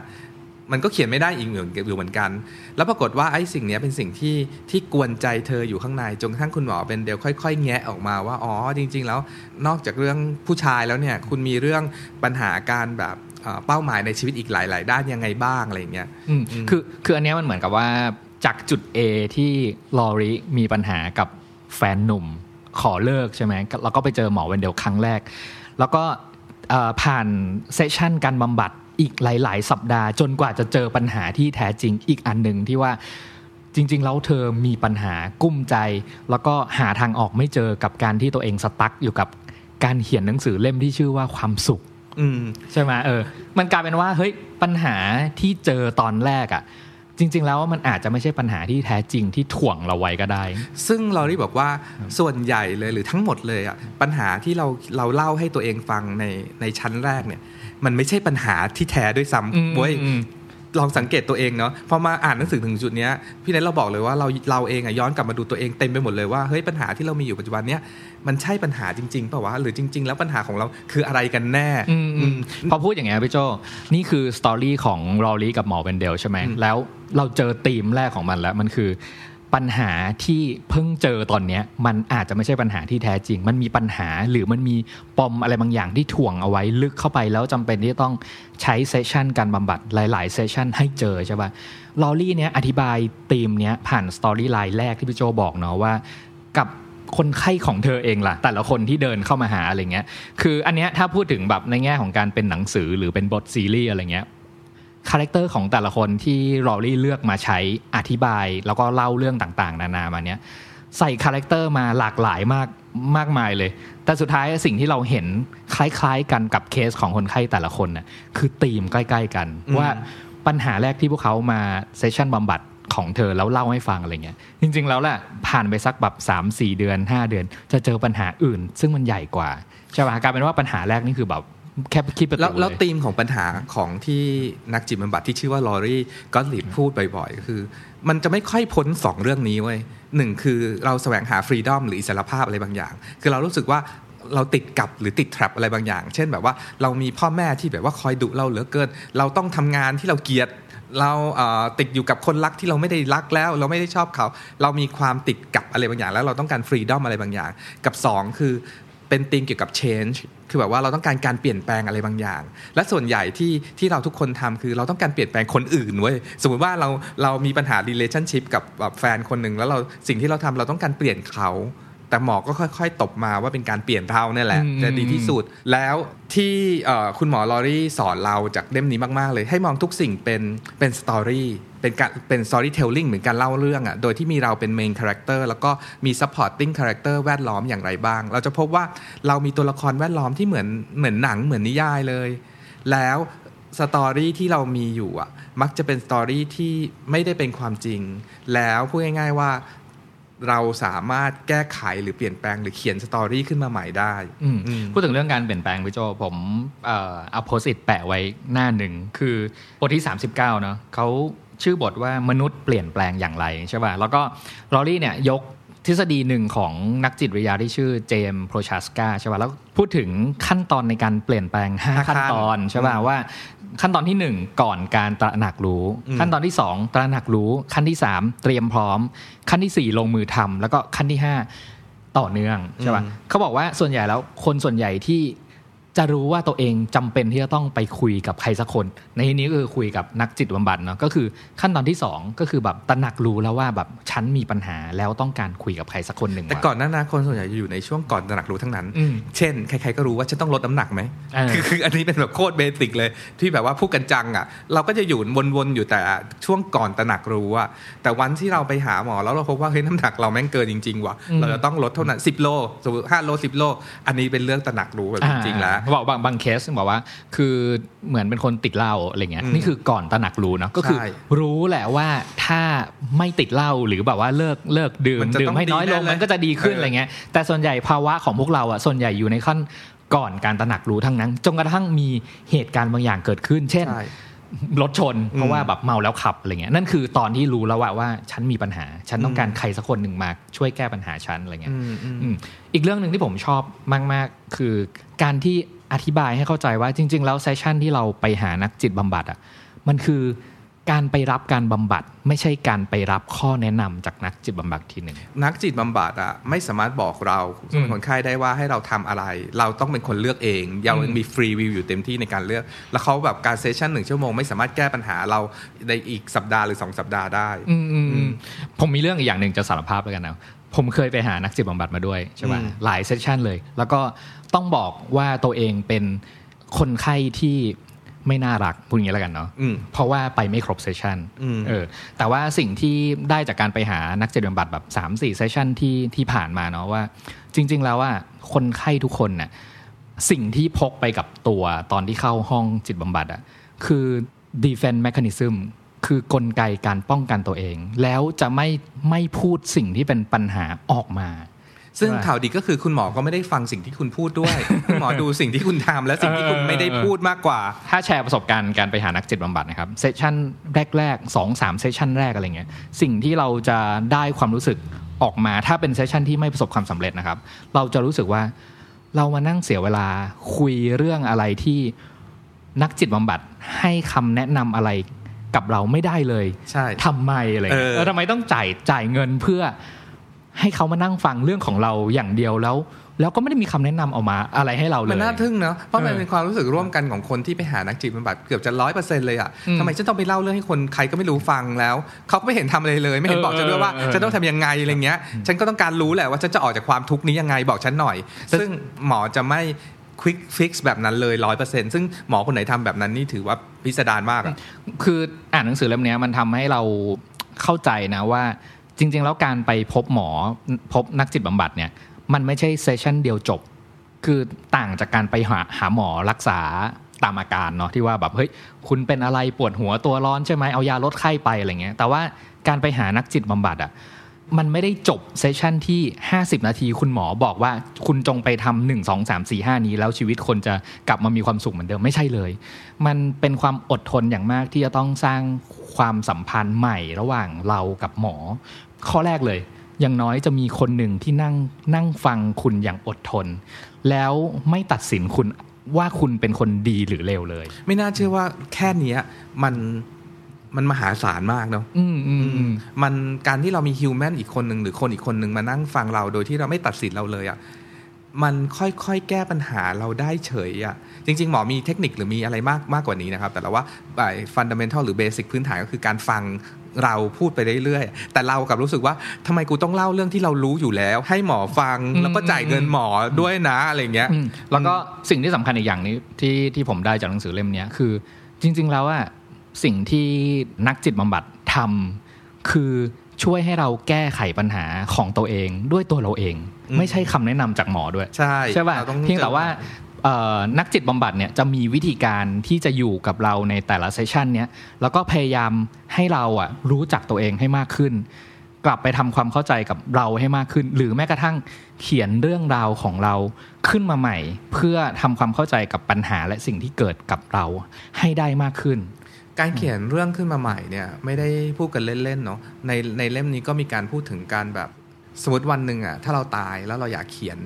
มันก็เขียนไม่ได้อีกเหมือนอยู่เหมือนกัน แล้วปรากฏว่าไอ้สิ่งเนี้ยเป็นสิ่งที่ที่กวนใจเธออยู่ข้างในจนกระทั่งคุณหมอเป็นเดลค่อยๆ แงะออกมาว่า อ๋อ จริง ๆ แล้วนอกจากเรื่องผู้ชายแล้วเนี่ย คุณมีเรื่องปัญหาการแบบ เอ่อเป้าหมายในชีวิตอีกหลาย ๆ ด้านยังไงบ้างอะไรอย่างเงี้ยอืมคือคืออันเนี้ยมันเหมือนกับว่าจากจุด A ที่ลอริมีปัญหากับแฟนหนุ่มขอเลิกใช่ไหมแล้วก็ไปเจอหมอเวนเดลครั้งแรก แล้วก็เอ่อผ่านเซสชันการบำบัดอีกหลาย ๆ สัปดาห์ จนกว่าจะเจอปัญหาที่แท้จริงอีกอันหนึ่งที่ว่าจริง ๆ แล้วเธอมีปัญหากุ้มใจ แล้วก็หาทางออกไม่เจอกับการที่ตัวเองสตั๊กอยู่กับการเขียนหนังสือเล่มที่ชื่อว่าความสุข อืมใช่ไหมเออ มันกลายเป็นว่าเฮ้ยปัญหาที่เจอตอนแรกอะ่ะ จริง ๆ แล้วมันอาจจะไม่ใช่ปัญหาที่แท้จริงที่ถ่วงเราไว้ก็ได้ ซึ่งลอรี่บอกว่าส่วนใหญ่เลยหรือทั้งหมดเลยอะปัญหาที่เราเราเล่าให้ตัวเองฟังในในชั้นแรกเนี่ย มันไม่ใช่ปัญหาที่แท้ด้วยอืมซ้ำเว้ยอืม ลองสังเกตตัวเองเนาะพอมาอ่านหนังสือถึงจุดเนี้ยพี่เนทเราบอกเลยว่าเราเราเองอะย้อนกลับมาดูตัวเองเต็มไปหมดเลยว่าเฮ้ยปัญหาที่เรามีอยู่ปัจจุบันเนี้ยมันใช่ปัญหาจริงๆเปล่าวะหรือจริง ๆ แล้วปัญหาของเราคืออะไรกันแน่อืมอืมพอพูดอย่างเงี้ยพี่โจนี่คือ story ของลอรี่กับหมอเวนเดลใช่ไหมอืมแล้วเราเจอธีมแรกของมันแล้วมันคือ ปัญหาที่เพิ่งเจอตอนเนี้ยมันอาจจะไม่ใช่ปัญหาที่แท้จริง มันมีปัญหาหรือมันมีปมอะไรบางอย่างที่ถ่วงเอาไว้ลึกเข้าไปแล้วจำเป็นที่ต้องใช้ session การบำบัดหลาย ๆ session ให้เจอใช่ป่ะลอรี่เนี้ยอธิบายธีมเนี้ยผ่าน storyline แรกที่พี่โจบอกเนาะว่ากับคนไข้ของเธอเองล่ะ แต่ละคนที่เดินเข้ามาหาอะไรเงี้ยคืออันเนี้ยถ้าพูดถึงแบบในแง่ของการเป็นหนังสือหรือเป็นบทซีรีส์อะไรเงี้ย character ของแต่ละคนที่ลอรี่เลือกมาใช้อธิบาย แล้วก็เล่าเรื่องต่างๆ นานามาเนี้ยใส่ character มาหลากหลายมากมากมายเลย แต่สุดท้ายสิ่งที่เราเห็นคล้าย ๆ กันกับเคสของคนไข้แต่ละคนน่ะคือธีมใกล้ ๆ กันอืมว่าปัญหาแรกที่พวกเขามาเซสชันบำบัดของเธอแล้วเล่าให้ฟังอะไรเงี้ย จริง ๆ แล้วแหละผ่านไปสักแบบ3 4 เดือน 5 เดือน จะเจอปัญหาอื่น ซึ่งมันใหญ่กว่าใช่ไหมกลายเป็นว่าปัญหาแรกนี่คือแบบ แค่คิดประตูแล้วแล้วเลยธีมของปัญหาของที่นักจิตบำบัดที่ชื่อว่าลอรี่ก็ลิดพูดบ่อยๆคือ มันจะไม่ค่อยพ้นสองเรื่องนี้เว้ยหนึ่งคือเราแสวงหาฟรีดอมหรืออิสรภาพอะไรบางอย่าง คือเรารู้สึกว่าเราติดกับหรือติดแทรปอะไรบางอย่าง เช่นแบบว่าเรามีพ่อแม่ที่แบบว่าคอยดุเราเหลือเกิน เราต้องทำงานที่เราเกลียดเราเอ่อติดอยู่กับคนรักที่เราไม่ได้รักแล้ว เราไม่ได้ชอบเขา เรามีความติดกับอะไรบางอย่าง แล้วเราต้องการฟรีดอมอะไรบางอย่าง กับสองคือ เป็นธีมเกี่ยวกับ change คือแบบว่าเราต้องการการเปลี่ยนแปลงอะไรบางอย่าง และส่วนใหญ่ที่ที่เราทุกคนทำคือเราต้องการเปลี่ยนแปลงคนอื่นเว้ยสมมติว่าเราเรามีปัญหา relationship กับแบบแฟนคนหนึ่งแล้วเราสิ่งที่เราทำเราต้องการเปลี่ยนเขาแต่หมอก็ค่อย ๆ ตบมาว่าเป็นการเปลี่ยนเราเนี่ยแหละอืมจะดีที่สุด แล้วที่เอ่อคุณหมอลอรี่สอนเราจากเล่มนี้มาก ๆ เลย ให้มองทุกสิ่งเป็นเป็นสตอรี่ เป็นการเป็น storytelling เหมือนการเล่าเรื่องอะ่ะโดยที่มีเราเป็น main character แล้วก็มี supporting character แวดล้อมอย่างไรบ้าง เราจะพบว่าเรามีตัวละครแวดล้อมที่เหมือนเหมือนหนังเหมือนนิยายเลย แล้ว story ที่เรามีอยู่อะมักจะเป็น story ที่ไม่ได้เป็นความจริง แล้วพูดง่ายๆว่าเราสามารถแก้ไขหรือเปลี่ยนแปลงหรือเขียน story ขึ้นมาใหม่ได้อืมอืมพูดถึงเรื่องการเปลี่ยนแปลงพี่โจผมเอ่อเอา Post-it แปะไว้หน้าหนึ่ง คือบทที่ 39 เนาะเขา ชื่อบทว่ามนุษย์เปลี่ยนแปลงอย่างไรใช่ป่ะแล้วก็ลอรี่เนี่ยยกทฤษฎีหนึ่งของนักจิตวิทยาที่ชื่อเจมส์โพรชัสกาใช่ป่ะแล้วพูดถึงขั้นตอนในการเปลี่ยนแปลงห้า5ขั้นตอนใช่ป่ะอืมว่าขั้นตอนที่ 1 ก่อนการตระหนักรู้อืมขั้นตอนที่ 2 ตระหนักรู้ ขั้นที่ 3 เตรียมพร้อม ขั้นทีสี่4 ลงมือทำแล้วก็ขั้นที่ 5 ต่อเนื่องใช่ป่ะอืมเขาบอกว่าส่วนใหญ่แล้วคนส่วนใหญ่ที่ จะรู้ว่าตัวเองจำเป็นที่จะต้องไปคุยกับใครสักคน ในที่นี้ก็คือคุยกับนักจิตบำบัดเนาะก็คือขั้นตอนที่สองก็คือแบบตระหนักรู้แล้วว่าแบบฉันมีปัญหาแล้วต้องการคุยกับใครสักคนหนึ่งแต่ว่ะก่อนหน้านั้นคนส่วนใหญ่จะอยู่ในช่วงก่อนตระหนักรู้ทั้งนั้นอืมเช่นใครๆก็รู้ว่าฉันต้องลดน้ำหนักไหมเออคือคืออันนี้เป็นแบบโคตรเบสิกเลย ที่แบบว่าพูดกันจังอะเราก็จะอยู่วนๆอยู่แต่ช่วงก่อนตระหนักรู้อะแต่วันที่เราไปหาหมอแล้วเราพบว่าเฮ้ยน้ำหนักเราแม่งเกินจริงๆว่ะอืมเราจะต้องลดเท่านั้น10โลสมมติ5โล10โลอันนี้เป็นเรื่องตระหนักรู้แบบจริงๆแล้วอ่าบอกบางบางเคสบอกว่า คือเหมือนเป็นคนติดเหล้าอะไรเงี้ยอืมนี่คือก่อนตระหนักรู้เนาะก็คือใช่รู้แหละว่าถ้าไม่ติดเหล้าหรือแบบว่าเลิกเลิกดื่มมันจะดื่ต้มองให้น้อยลงดีแน่เลยมันก็จะดีขึ้นเออออะไรเงี้ยแต่ส่วนใหญ่ภาวะของพวกเราอะส่วนใหญ่อยู่ในขั้นก่อนการตระหนักรู้ทั้งนั้น จนกระทั่งมีเหตุการณ์บางอย่างเกิดขึ้น เช่นใช่ รถชน เพราะว่าแบบเมาแล้วขับอะไรเงี้ยนั่นคือตอนที่รู้แล้วว่าว่าฉันมีปัญหา ฉันต้องการใครสักคนหนึ่งมาช่วยแก้ปัญหาฉันอะไรเงี้ยอืมอืมอืมอีกเรื่องหนึ่งที่ผมชอบมาก ๆ คือการที่อธิบายให้เข้าใจว่าจริง ๆ แล้วเซสชันที่เราไปหานักจิตบำบัดอะมันคือ การไปรับการบำบัดไม่ใช่การไปรับข้อแนะนำจากนักจิตบำบัดทีหนึ่งนักจิตบำบัดอะไม่สามารถบอกเราอืมคนไข้ได้ว่าให้เราทำอะไร เราต้องเป็นคนเลือกเองเรายังมีฟรีวิวอยู่เต็มที่ในการเลือก แล้วเขาแบบการเซสชั่นหนึ่งชั่วโมงไม่สามารถแก้ปัญหาเราในอีกสัปดาห์หรือสองสัปดาห์ได้อืมอืมอือืมมผมมีเรื่องอีกอย่างหนึ่งจะสารภาพแล้วกันนะผมเคยไปหานักจิตบำบัดมาด้วยใช่ป่ะอืมหลายเซสชันเลย แล้วก็ต้องบอกว่าตัวเองเป็นคนไข้ที่ ไม่น่ารักพูดอย่างนี้แล้วกันเนาะอืมเพราะว่าไปไม่ครบเซสชันอืมเออแต่ว่าสิ่งที่ได้จากการไปหานักจิตบำบัดแบบ 3 4 เซสชันที่ที่ผ่านมาเนาะว่า จริง ๆ แล้วว่าคนไข้ทุกคนน่ะสิ่งที่พกไปกับตัวตอนที่เข้าห้องจิตบำบัดอะคือ defense mechanism คือกลไกการป้องกันตัวเอง แล้วจะไม่ไม่พูดสิ่งที่เป็นปัญหาออกมา ซึ่งใช่ข่าวดีก็คือคุณหมอก็ไม่ได้ฟังสิ่งที่คุณพูดด้วยคุณหมอดูสิ่งที่คุณทำและสิ่งที่คุณไม่ได้พูดมากกว่า ถ้าแชร์ประสบการณ์การไปหานักจิตบำบัดนะครับ session แรกๆสองสาม session แรกอะไรเงี้ยสิ่งที่เราจะได้ความรู้สึกออกมาถ้าเป็น session ที่ไม่ประสบความสำเร็จนะครับ เราจะรู้สึกว่าเรามานั่งเสียเวลาคุยเรื่องอะไรที่นักจิตบำบัดให้คำแนะนำอะไรกับเราไม่ได้เลย ใช่ทำไมอะไรเงี้ยเออเออทำไมต้องจ่ายจ่ายเงินเพื่อ ให้เขามานั่งฟังเรื่องของเราอย่างเดียวแล้วแล้วก็ไม่ได้มีคำแนะนำออกมาอะไรให้เราเลย มันน่าทึ่งเนาะเพราะมันเออเป็นความรู้สึกร่วมกันของคนที่ไปหานักจิตบำบัดเกือบจะร้อยเปอร์เซ็นต์เลยอะอืมทำไมฉันต้องไปเล่าเรื่องให้คนใครก็ไม่รู้ฟังแล้ว เขาก็ไม่เห็นทำอะไรเลย ไม่เห็นเออบอกฉันด้วยว่าเออเออฉันต้องทำยังไงอะไรเงี้ย ฉันก็ต้องการรู้แหละว่าฉันจะออกจากความทุกข์นี้ยังไงบอกฉันหน่อย ซึ่งหมอจะไม่ควิกฟิกซ์แบบนั้นเลยร้อยเปอร์เซ็นต์ซึ่งหมอคนไหนทำแบบนั้นนี่ถือว่าพิสดารมากอะคืออ่านหนังสือเล่มเนี้ยมันทำให้เราเข้าใจนะว่า จริง ๆ แล้วการไปพบหมอพบนักจิตบำบัดเนี่ยมันไม่ใช่เซสชันเดียวจบ คือต่างจากการไปหาหาหมอรักษาตามอาการเนาะที่ว่าแบบเฮ้ยคุณเป็นอะไรปวดหัวตัวร้อนใช่ไหมเอายาลดไข้ไปอะไรเงี้ยแต่ว่าการไปหานักจิตบำบัดอะ มันไม่ได้จบเซสชันที่ 50 นาที คุณหมอบอกว่าคุณจงไปทำหนึ่งสองสามสี่ห้านี้ แล้วชีวิตคนจะกลับมามีความสุขเหมือนเดิมไม่ใช่เลย มันเป็นความอดทนอย่างมากที่จะต้องสร้างความสัมพันธ์ใหม่ระหว่างเรากับหมอ ข้อแรกเลย อย่างน้อยจะมีคนหนึ่งที่นั่งนั่งฟังคุณอย่างอดทน แล้วไม่ตัดสินคุณว่าคุณเป็นคนดีหรือเลวเลย ไม่น่าเชื่อว่าแค่นี้มัน มันมหาศาลมากเนาะอืมอืมอืมมันการที่เรามีฮิวแมนอีกคนหนึ่งหรือคนอีกคนหนึ่งมานั่งฟังเราโดยที่เราไม่ตัดสินเราเลยอะ่ะมันค่อยๆ แก้ปัญหาเราได้เฉยอะ่ะ จริง ๆ หมอมีเทคนิคหรือมีอะไรมากมากกว่านี้นะครับ แต่เราว่าฟันดัมเ n นทัลหรือเบสิกพื้นฐานก็คือการฟังเราพูดไปเรื่อยๆ แต่เรากลับรู้สึกว่าทำไมกูต้องเล่าเรื่องที่เรารู้อยู่แล้ว ให้หมอฟังอืมแล้วก็จ่ายเงินหมอด้วยนะอะไรเงี้ยอืมแล้วก็สิ่งที่สำคัญอีกอย่างนี้ที่ที่ผมได้จากหนังสือเล่มเนี้ยคือ จริง ๆ แล้วอะ สิ่งที่นักจิตบำบัดทำคือช่วยให้เราแก้ไขปัญหาของตัวเองด้วยตัวเราเองอืมไม่ใช่คำแนะนำจากหมอด้วย ใช่ใช่ป่ะราต้องเพียงแต่ว่าเอ่อนักจิตบำบัดเนี่ยจะมีวิธีการที่จะอยู่กับเราในแต่ละเซสชันเนี้ยแล้วก็พยายามให้เราอะรู้จักตัวเองให้มากขึ้น กลับไปทำความเข้าใจกับเราให้มากขึ้น หรือแม้กระทั่งเขียนเรื่องราวของเราขึ้นมาใหม่ เพื่อทำความเข้าใจกับปัญหาและสิ่งที่เกิดกับเราให้ได้มากขึ้น การเขียนเรื่องขึ้นมาใหม่เนี่ยไม่ได้พูดกันเล่นๆเนาะในในเล่มนี้ก็มีการพูดถึงการแบบสมมติวันหนึ่งอะถ้าเราตายแล้วเราอยากเขียน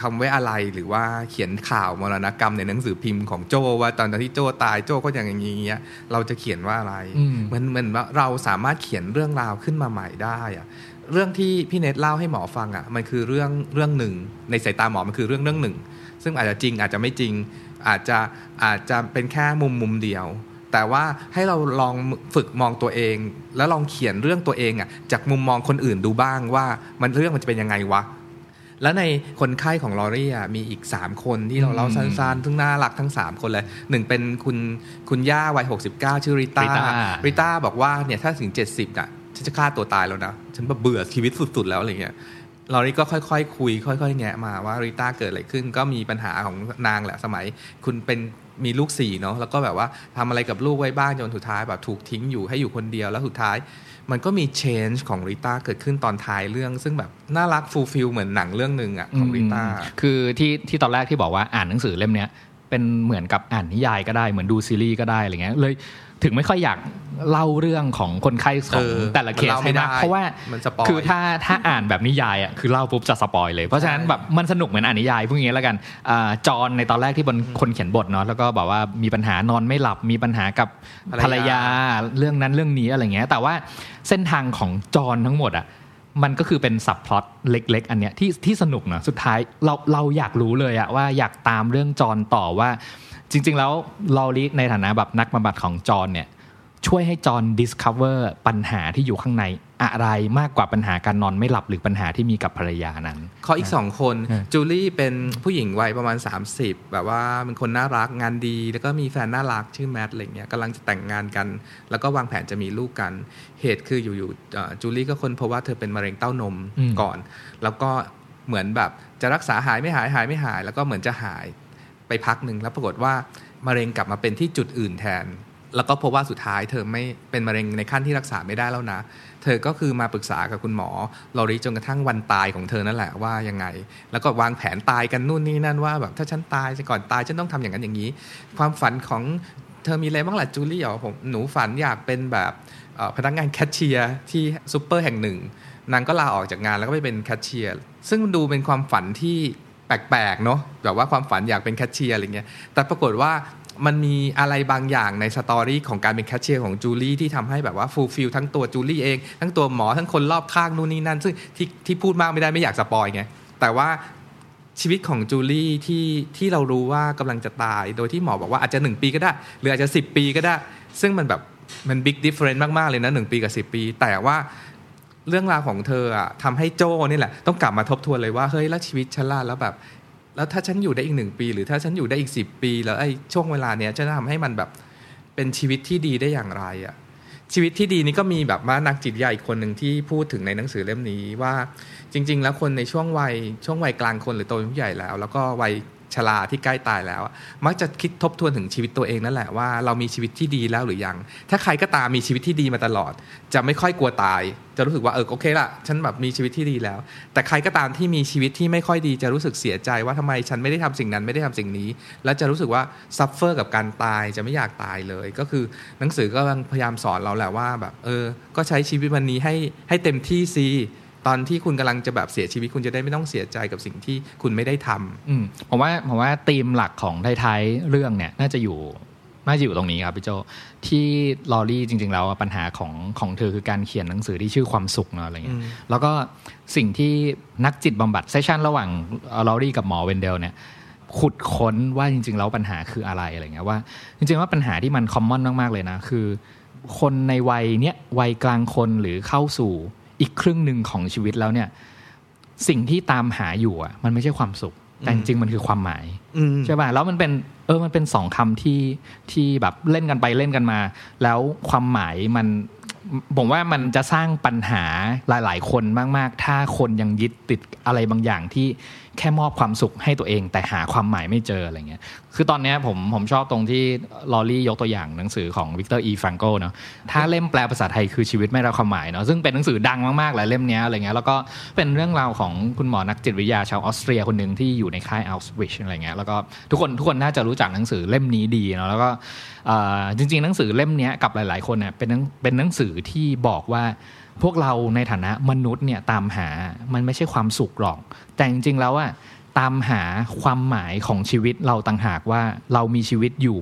คำไว้อะไรหรือว่าเขียนข่าวมรณกรรมในหนังสือพิมพ์ของโจว่าตอนที่โจตายโจก็อย่างอย่างเงี้ยเราจะเขียนว่าอะไรอืมเหมือนเหมือนว่าเราสามารถเขียนเรื่องราวขึ้นมาใหม่ได้อะเรื่องที่พี่เนทเล่าให้หมอฟังอะมันคือเรื่องเรื่องหนึ่ง ในสายตาหมอมันคือเรื่องเรื่องหนึ่ง ซึ่งอาจจะจริงอาจจะไม่จริง อาจจะอาจจะเป็นแค่มุมมุมเดียว แต่ว่าให้เราลองฝึกมองตัวเอง แล้วลองเขียนเรื่องตัวเองอะจากมุมมองคนอื่นดูบ้างว่ามันเรื่องมันจะเป็นยังไงวะแล้วในคนไข้ของลอรี่อะมีอีก 3 คนที่เราเล่าสั้นๆซึ่งน่ารักทั้ง 3 คนเลยหนึ่งเป็นคุณคุณย่าวัย 69 ชื่อริต้าริต้าริต้าบอกว่าเนี่ยถ้าถึง 70อะฉันจะฆ่าตัวตายแล้วนะ ฉันแบบเบื่อชีวิตสุด ๆ แล้วอะไรเงี้ยลอรี่ก็ค่อยๆคุย ค่อย ๆ แงะมาว่าริต้าเกิดอะไรขึ้น ก็มีปัญหาของนางแหละสมัย คุณเป็น มีลูกสี่เนาะแล้วก็แบบว่าทำอะไรกับลูกไว้บ้างจนสุดท้ายแบบถูกทิ้งอยู่ให้อยู่คนเดียวแล้วสุดท้าย มันก็มี change ของริต้าเกิดขึ้นตอนท้ายเรื่อง ซึ่งแบบน่ารัก fulfill เหมือนหนังเรื่องหนึ่งอะของริต้าอืมคือที่ที่ตอนแรกที่บอกว่าอ่านหนังสือเล่มเนี้ยเป็นเหมือนกับอ่านนิยายก็ได้เหมือนดูซีรีส์ก็ได้อะไรเงี้ยเลย ถึงไม่ค่อยอยากเล่าเรื่องของคนไข้เออของแต่ละเคมันเล่าให้มากไม่ได้เพราะว่ามัน spoil คือถ้าถ้าอ่านแบบนิยายอะคือเล่าปุ๊บจะ spoil เลย เพราะฉะนั้นใช่แบบมันสนุกเหมือนอ่านนิยายพวกนี้แล้วกันอ่าจอห์นในตอนแรกที่เป็นคนเขียนบทเนาะแล้วก็บอกว่ามีปัญหานอนไม่หลับมีปัญหากับภรรยาเรื่องนั้นเรื่องนี้อะไรเงี้ยแต่ว่าเส้นทางของจอห์นทั้งหมดอะมันก็คือเป็น subplot เล็ก ๆ อันเนี้ยที่ที่สนุกนะสุดท้ายเราเราอยากรู้เลยอะว่าอยากตามเรื่องจอนต่อว่า จริง ๆ แล้วลอรีในฐานะแบบนักบำบัดของจอนเนี่ยช่วยให้จอน discover ปัญหาที่อยู่ข้างในอะไรมากกว่าปัญหาการนอนไม่หลับหรือปัญหาที่มีกับภรรยานั้นเขาอีกสองคนเออจูลี่เป็นผู้หญิงวัยประมาณ 30 แบบว่าเป็นคนน่ารักงานดี แล้วก็มีแฟนน่ารักชื่อแมทอะไรเงี้ยกำลังจะแต่งงานกัน แล้วก็วางแผนจะมีลูกกัน เหตุคืออยู่ๆเอ่อจูลี่ก็ค้นพบว่าเธอเป็นมะเร็งเต้านมอืมก่อน แล้วก็เหมือนแบบจะรักษาหายไม่หายหายไม่หาย แล้วก็เหมือนจะหายไป พักหนึ่งแล้วปรากฏว่ามะเร็งกลับมาเป็นที่จุดอื่นแทน แล้วก็พบว่าสุดท้ายเธอไม่เป็นมะเร็งในขั้นที่รักษาไม่ได้แล้วนะ เธอก็คือมาปรึกษากับคุณหมอลอรีจนกระทั่งวันตายของเธอนั่นแหละว่ายังไง แล้วก็วางแผนตายกันนู่นนี่นั่นว่าแบบถ้าฉันตายก่อนตายฉันต้องทำอย่างนั้นอย่างนี้ ความฝันของเธอมีอะไรบ้างล่ะจูลี่อ๋อผมหนูฝันอยากเป็นแบบพนักงานแคชเชียร์ที่ซูเปอร์แห่งหนึ่งนางก็ลาออกจากงานแล้วก็ไปเป็นแคชเชียร์ซึ่งดูเป็นความฝันที่ แปลกๆเนาะแบบว่าความฝันอยากเป็นแคชเชียร์อะไรเงี้ยแต่ปรากฏว่ามันมีอะไรบางอย่างใน story ของการเป็นแคชเชียร์ของจูลี่ที่ทำให้แบบว่า fulfill ทั้งตัวจูลี่เอง ทั้งตัวหมอทั้งคนรอบข้างนู่นนี่นั่น ซึ่งที่ที่พูดมากไม่ได้ไม่อยาก spoil ไงแต่ว่าชีวิตของจูลี่ที่ที่เรารู้ว่ากำลังจะตาย โดยที่หมอบอกว่าอาจจะ 1 ปีก็ได้ หรืออาจจะ 10 ปีก็ได้ ซึ่งมันแบบมัน big different มาก ๆ เลยนะ1ปีกับ 10 ปี แต่ว่า เรื่องราวของเธออะทำให้โจนี่แหละ ต้องกลับมาทบทวนเลยว่าเฮ้ยแล้วชีวิตฉันล่ะแล้วแบบ แล้วถ้าฉันอยู่ได้อีกหนึ่งปี หรือถ้าฉันอยู่ได้อีกสิบปี แล้วไอ้ช่วงเวลาเนี้ยจะทำให้มันแบบเป็นชีวิตที่ดีได้อย่างไรอะชีวิตที่ดีนี่ก็มีแบบว่านักจิตวิทยาอีกคนหนึ่งที่พูดถึงในหนังสือเล่มนี้ว่าจริง ๆ แล้วคนในช่วงวัยช่วงวัยกลางคนหรือโตเป็นผู้ใหญ่แล้ว แล้วก็วัย ชราที่ใกล้ตายแล้ว มักจะคิดทบทวนถึงชีวิตตัวเองนั่นแหละว่าเรามีชีวิตที่ดีแล้วหรือยัง ถ้าใครก็ตามมีชีวิตที่ดีมาตลอด จะไม่ค่อยกลัวตาย จะรู้สึกว่าเออโอเคละฉันแบบมีชีวิตที่ดีแล้ว แต่ใครก็ตามที่มีชีวิตที่ไม่ค่อยดีจะรู้สึกเสียใจว่าทำไมฉันไม่ได้ทำสิ่งนั้นไม่ได้ทำสิ่งนี้ แล้วจะรู้สึกว่า suffer กับการตายจะไม่อยากตายเลย ก็คือหนังสือก็พยายามสอนเราแหละว่าแบบเออ ก็ใช้ชีวิตวันนี้ให้ให้เต็มที่สิ ตอนที่คุณกำลังจะแบบเสียชีวิตคุณจะได้ไม่ต้องเสียใจกับสิ่งที่คุณไม่ได้ทำอืมผมว่าผมว่าธีมหลักของท้ายๆเรื่องเนี่ย น่าจะอยู่น่าจะอยู่ตรงนี้ครับพี่โจที่ลอรี่จริง ๆ แล้วอะปัญหาของของเธอคือการเขียนหนังสือที่ชื่อความสุขเนาะอะไรเงี้ยอืมแล้วก็สิ่งที่นักจิตบำบัด session ระหว่างลอรี่กับหมอเวนเดลเนี่ยขุดค้นว่าจริง ๆ แล้วปัญหาคืออะไรอะไรเงี้ยว่า จริง ๆ ว่าปัญหาที่มัน common มาก ๆ เลยนะ คือ คนในวัยเนี้ยวัยกลางคนหรือเข้าสู่ อีกครึ่งหนึ่งของชีวิตแล้วเนี่ย สิ่งที่ตามหาอยู่อะ มันไม่ใช่ความสุข แต่จริงๆมันคือความหมายอืมใช่ป่ะแล้วมันเป็น เออมันเป็นสองคำที่ที่แบบเล่นกันไปเล่นกันมา แล้วความหมายมันผมว่ามันจะสร้างปัญหาหลาย ๆ คนมาก ๆ ถ้าคนยังยึดติดอะไรบางอย่างที่ แค่มอบความสุขให้ตัวเอง แต่หาความหมายไม่เจออะไรเงี้ย คือตอนนี้ผมผมชอบตรงที่ลอรี่ยกตัวอย่างหนังสือของวิกเตอร์อี ฟรังเคิลเนาะ ถ้าเล่มแปลภาษาไทยคือชีวิตไม่ไร้ความหมายเนาะ ซึ่งเป็นหนังสือดังมากๆหลายเล่มเนี้ยอะไรเงี้ย แล้วก็เป็นเรื่องราวของคุณหมอนักจิตวิทยาชาวออสเตรียคนหนึ่งที่อยู่ในค่ายเอาชวิทซ์อะไรเงี้ย แล้วก็ทุกคนทุกคนน่าจะรู้จักหนังสือเล่มนี้ดีเนาะ แล้วก็จริง ๆ หนังสือเล่มนี้กับหลาย ๆ คนเนี่ยเป็นเป็นหนังสือที่บอกว่า พวกเราในฐานะมนุษย์เนี่ยตามหามันไม่ใช่ความสุขหรอก แต่จริงๆแล้วอะตามหาความหมายของชีวิตเราต่างหากว่าเรามีชีวิตอยู่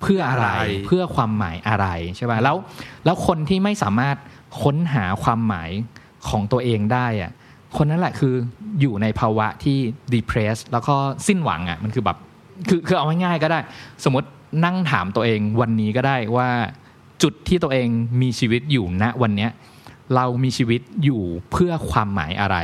เพื่ออะไรอะไรเพื่อความหมายอะไรใช่ป่ะแล้วแล้วคนที่ไม่สามารถค้นหาความหมายของตัวเองได้อะคนนั้นแหละคืออยู่ในภาวะที่ depressed แล้วก็สิ้นหวังอะมันคือแบบคือคือเอาง่ายๆก็ได้ สมมตินั่งถามตัวเองวันนี้ก็ได้ว่าจุดที่ตัวเองมีชีวิตอยู่ณวันเนี้ย เรามีชีวิตอยู่เพื่อความหมายอะไร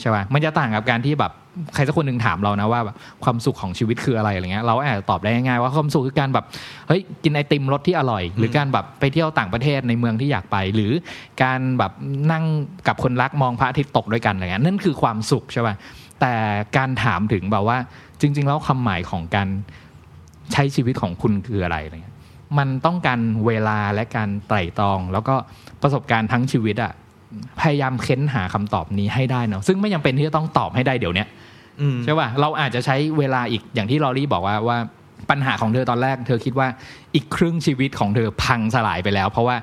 ใช่ป่ะมันจะต่างกับการที่แบบใครสักคนหนึ่งถามเรานะว่าความสุขของชีวิตคืออะไรอะไรเงี้ยเราอาจจะตอบได้ง่ายว่าความสุขคือการแบบเฮ้ยกินไอติมรสที่อร่อย หรือการแบบไปเที่ยวต่างประเทศในเมืองที่อยากไป หรือการแบบนั่งกับคนรักมองพระอาทิตย์ตกด้วยกันอะไรเงี้ยนั่นคือความสุขใช่ป่ะแต่การถามถึงแบบว่าจริง ๆ แล้วความหมายของการใช้ชีวิตของคุณคืออะไรอะไรเงี้ย มันต้องการเวลาและการไตร่ตรอง แล้วก็ประสบการณ์ทั้งชีวิตอะพยายามเค้นหาคำตอบนี้ให้ได้เนาะซึ่งไม่จำเป็นที่จะต้องตอบให้ได้เดี๋ยวเนี้ยอืมใช่ป่ะเราอาจจะใช้เวลาอีกอย่างที่ลอรี่บอกว่าว่าปัญหาของเธอตอนแรก เธอคิดว่าอีกครึ่งชีวิตของเธอพังสลายไปแล้ว เพราะว่า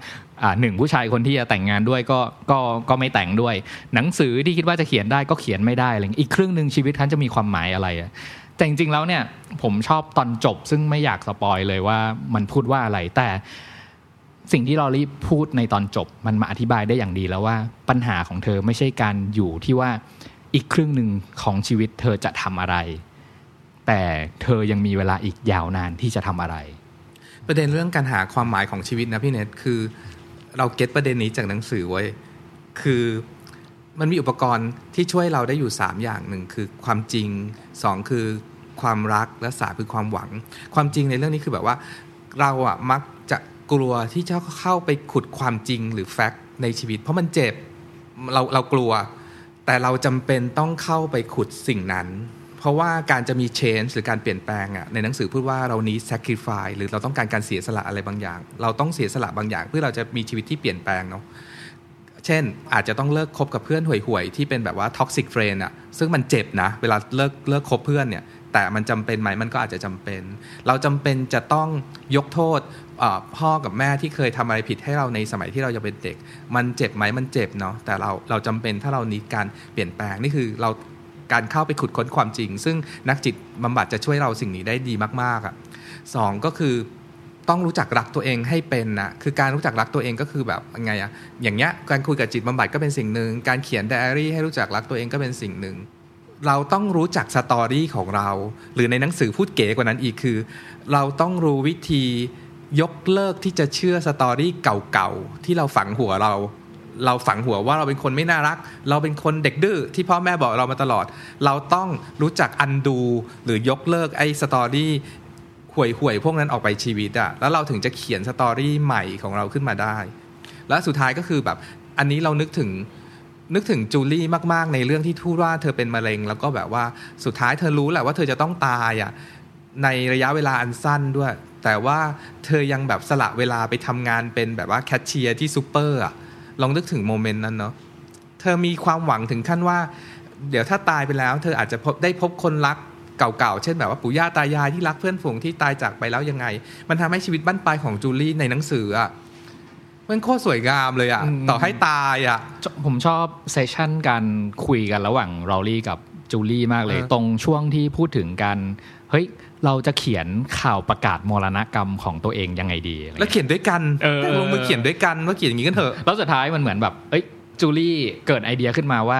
อ่าหนึ่งผู้ชายคนที่จะแต่งงานด้วยก็ก็ก็ไม่แต่งด้วย หนังสือที่คิดว่าจะเขียนได้ก็เขียนไม่ได้อะไรอย่างเงี้ยอีกครึ่งหนึ่งชีวิตฉันจะมีความหมายอะไรอะ แต่จริงๆแล้วเนี่ยผมชอบตอนจบ ซึ่งไม่อยากสปอยเลยว่ามันพูดว่าอะไรแต่สิ่งที่ลอรี่พูดในตอนจบมันมาอธิบายได้อย่างดีแล้วว่าปัญหาของเธอไม่ใช่การอยู่ที่ว่าอีกครึ่งหนึ่งของชีวิตเธอจะทำอะไร แต่เธอยังมีเวลาอีกยาวนานที่จะทำอะไร ประเด็นเรื่องการหาความหมายของชีวิตนะพี่เน็ตคือ เราเก็ตประเด็นนี้จากหนังสือไว้ คือ มันมีอุปกรณ์ที่ช่วยเราได้อยู่ 3 อย่างหนึ่งคือความจริง 2 คือความรักและสามคือความหวัง ความจริงในเรื่องนี้คือแบบว่า เราอะมักจะกลัวที่จะเข้าไปขุดความจริงหรือแฟกต์ในชีวิต เพราะมันเจ็บเราเรากลัว แต่เราจำเป็นต้องเข้าไปขุดสิ่งนั้นเพเพราะว่าการจะมี change หรือการเปลี่ยนแปลงอะในหนังสือพูดว่าเรานี้ sacrifice หรือเราต้องการการเสียสละอะไรบางอย่าง เราต้องเสียสละบางอย่าง เพื่อเราจะมีชีวิตที่เปลี่ยนแปลงเนาะ เช่น อาจจะต้องเลิกคบกับเพื่อนห่วยๆ ที่เป็นแบบว่า toxic friend อะซึ่งมันเจ็บนะ เวลาเลิกเลิกคบเพื่อนเนี่ย แต่มันจำเป็นไหมมันก็อาจจะจำเป็น เราจำเป็นจะต้องยกโทษพ่อกับแม่ที่เคยทำอะไรผิดให้เราในสมัยที่เรายังเป็นเด็ก มันเจ็บไหมมันเจ็บเนาะแต่เราเราจำเป็นถ้าเรานี้การเปลี่ยนแปลงนี่คือเราการเข้าไปขุดค้นความจริง ซึ่งนักจิตบำบัดจะช่วยเราสิ่งนี้ได้ดีมากๆอะ่ะสองก็คือ ต้องรู้จักรักตัวเองให้เป็นนะคือการรู้จักรักตัวเองก็คือแบบยังไงอะอย่างเงี้ยการคุยกับจิตบำบัดก็เป็นสิ่งหนึ่งการเขียนไดอารี่ให้รู้จักรักตัวเองก็เป็นสิ่งหนึ่งเราต้องรู้จัก story ของเรา หรือในหนังสือพูดเก๋กว่านั้นอีกคือ เราต้องรู้วิธียกเลิกที่จะเชื่อ story เก่าๆที่เราฝังหัวเรา เราฝังหัวว่าเราเป็นคนไม่น่ารัก เราเป็นคนเด็กดื้อที่พ่อแม่บอกเรามาตลอด เราต้องรู้จัก undo หรือยกเลิกไอ้ story ห่วยห่วยๆพวกนั้นออกไปชีวิตอะแล้วเราถึงจะเขียน story ใหม่ของเราขึ้นมาได้ และสุดท้ายก็คือแบบอันนี้เรานึกถึงนึกถึงจูลี่มากๆ ในเรื่องที่พูดว่าเธอเป็นมะเร็ง แล้วก็แบบว่าสุดท้ายเธอรู้แหละว่าเธอจะต้องตายอะในระยะเวลาอันสั้นด้วย แต่ว่าเธอยังแบบสละเวลาไปทำงานเป็นแบบว่าแคชเชียร์ที่ซูเปอร์อะลองนึกถึง moment นั้นเนาะเธอมีความหวังถึงขั้นว่า เดี๋ยวถ้าตายไปแล้ว เธออาจจะพบได้พบคนรัก เก่าๆ เช่นแบบว่าปู่ย่าตายายที่รักเพื่อนฝูงที่ตายจากไปแล้วยังไง มันทำให้ชีวิตบั้นปลายของจูลี่ในหนังสืออะมันโคตรสวยงามเลยอะอืมต่อให้ตายอะ ผมชอบเซสชั่นการคุยกันระหว่างรอลลี่กับจูลี่มากเลยเออตรงช่วงที่พูดถึงการเฮ้ยเราจะเขียนข่าวประกาศมรณกรรมของตัวเองยังไงดีอะไรแล้วเงี้ยเขียนด้วยกันเออลงมือเขียนด้วยกันว่าเขียนอย่างนี้กันเถอะแล้วสุดท้ายมันเหมือนแบบ เอ้ยจูลี่เกิดไอเดียขึ้นมาว่า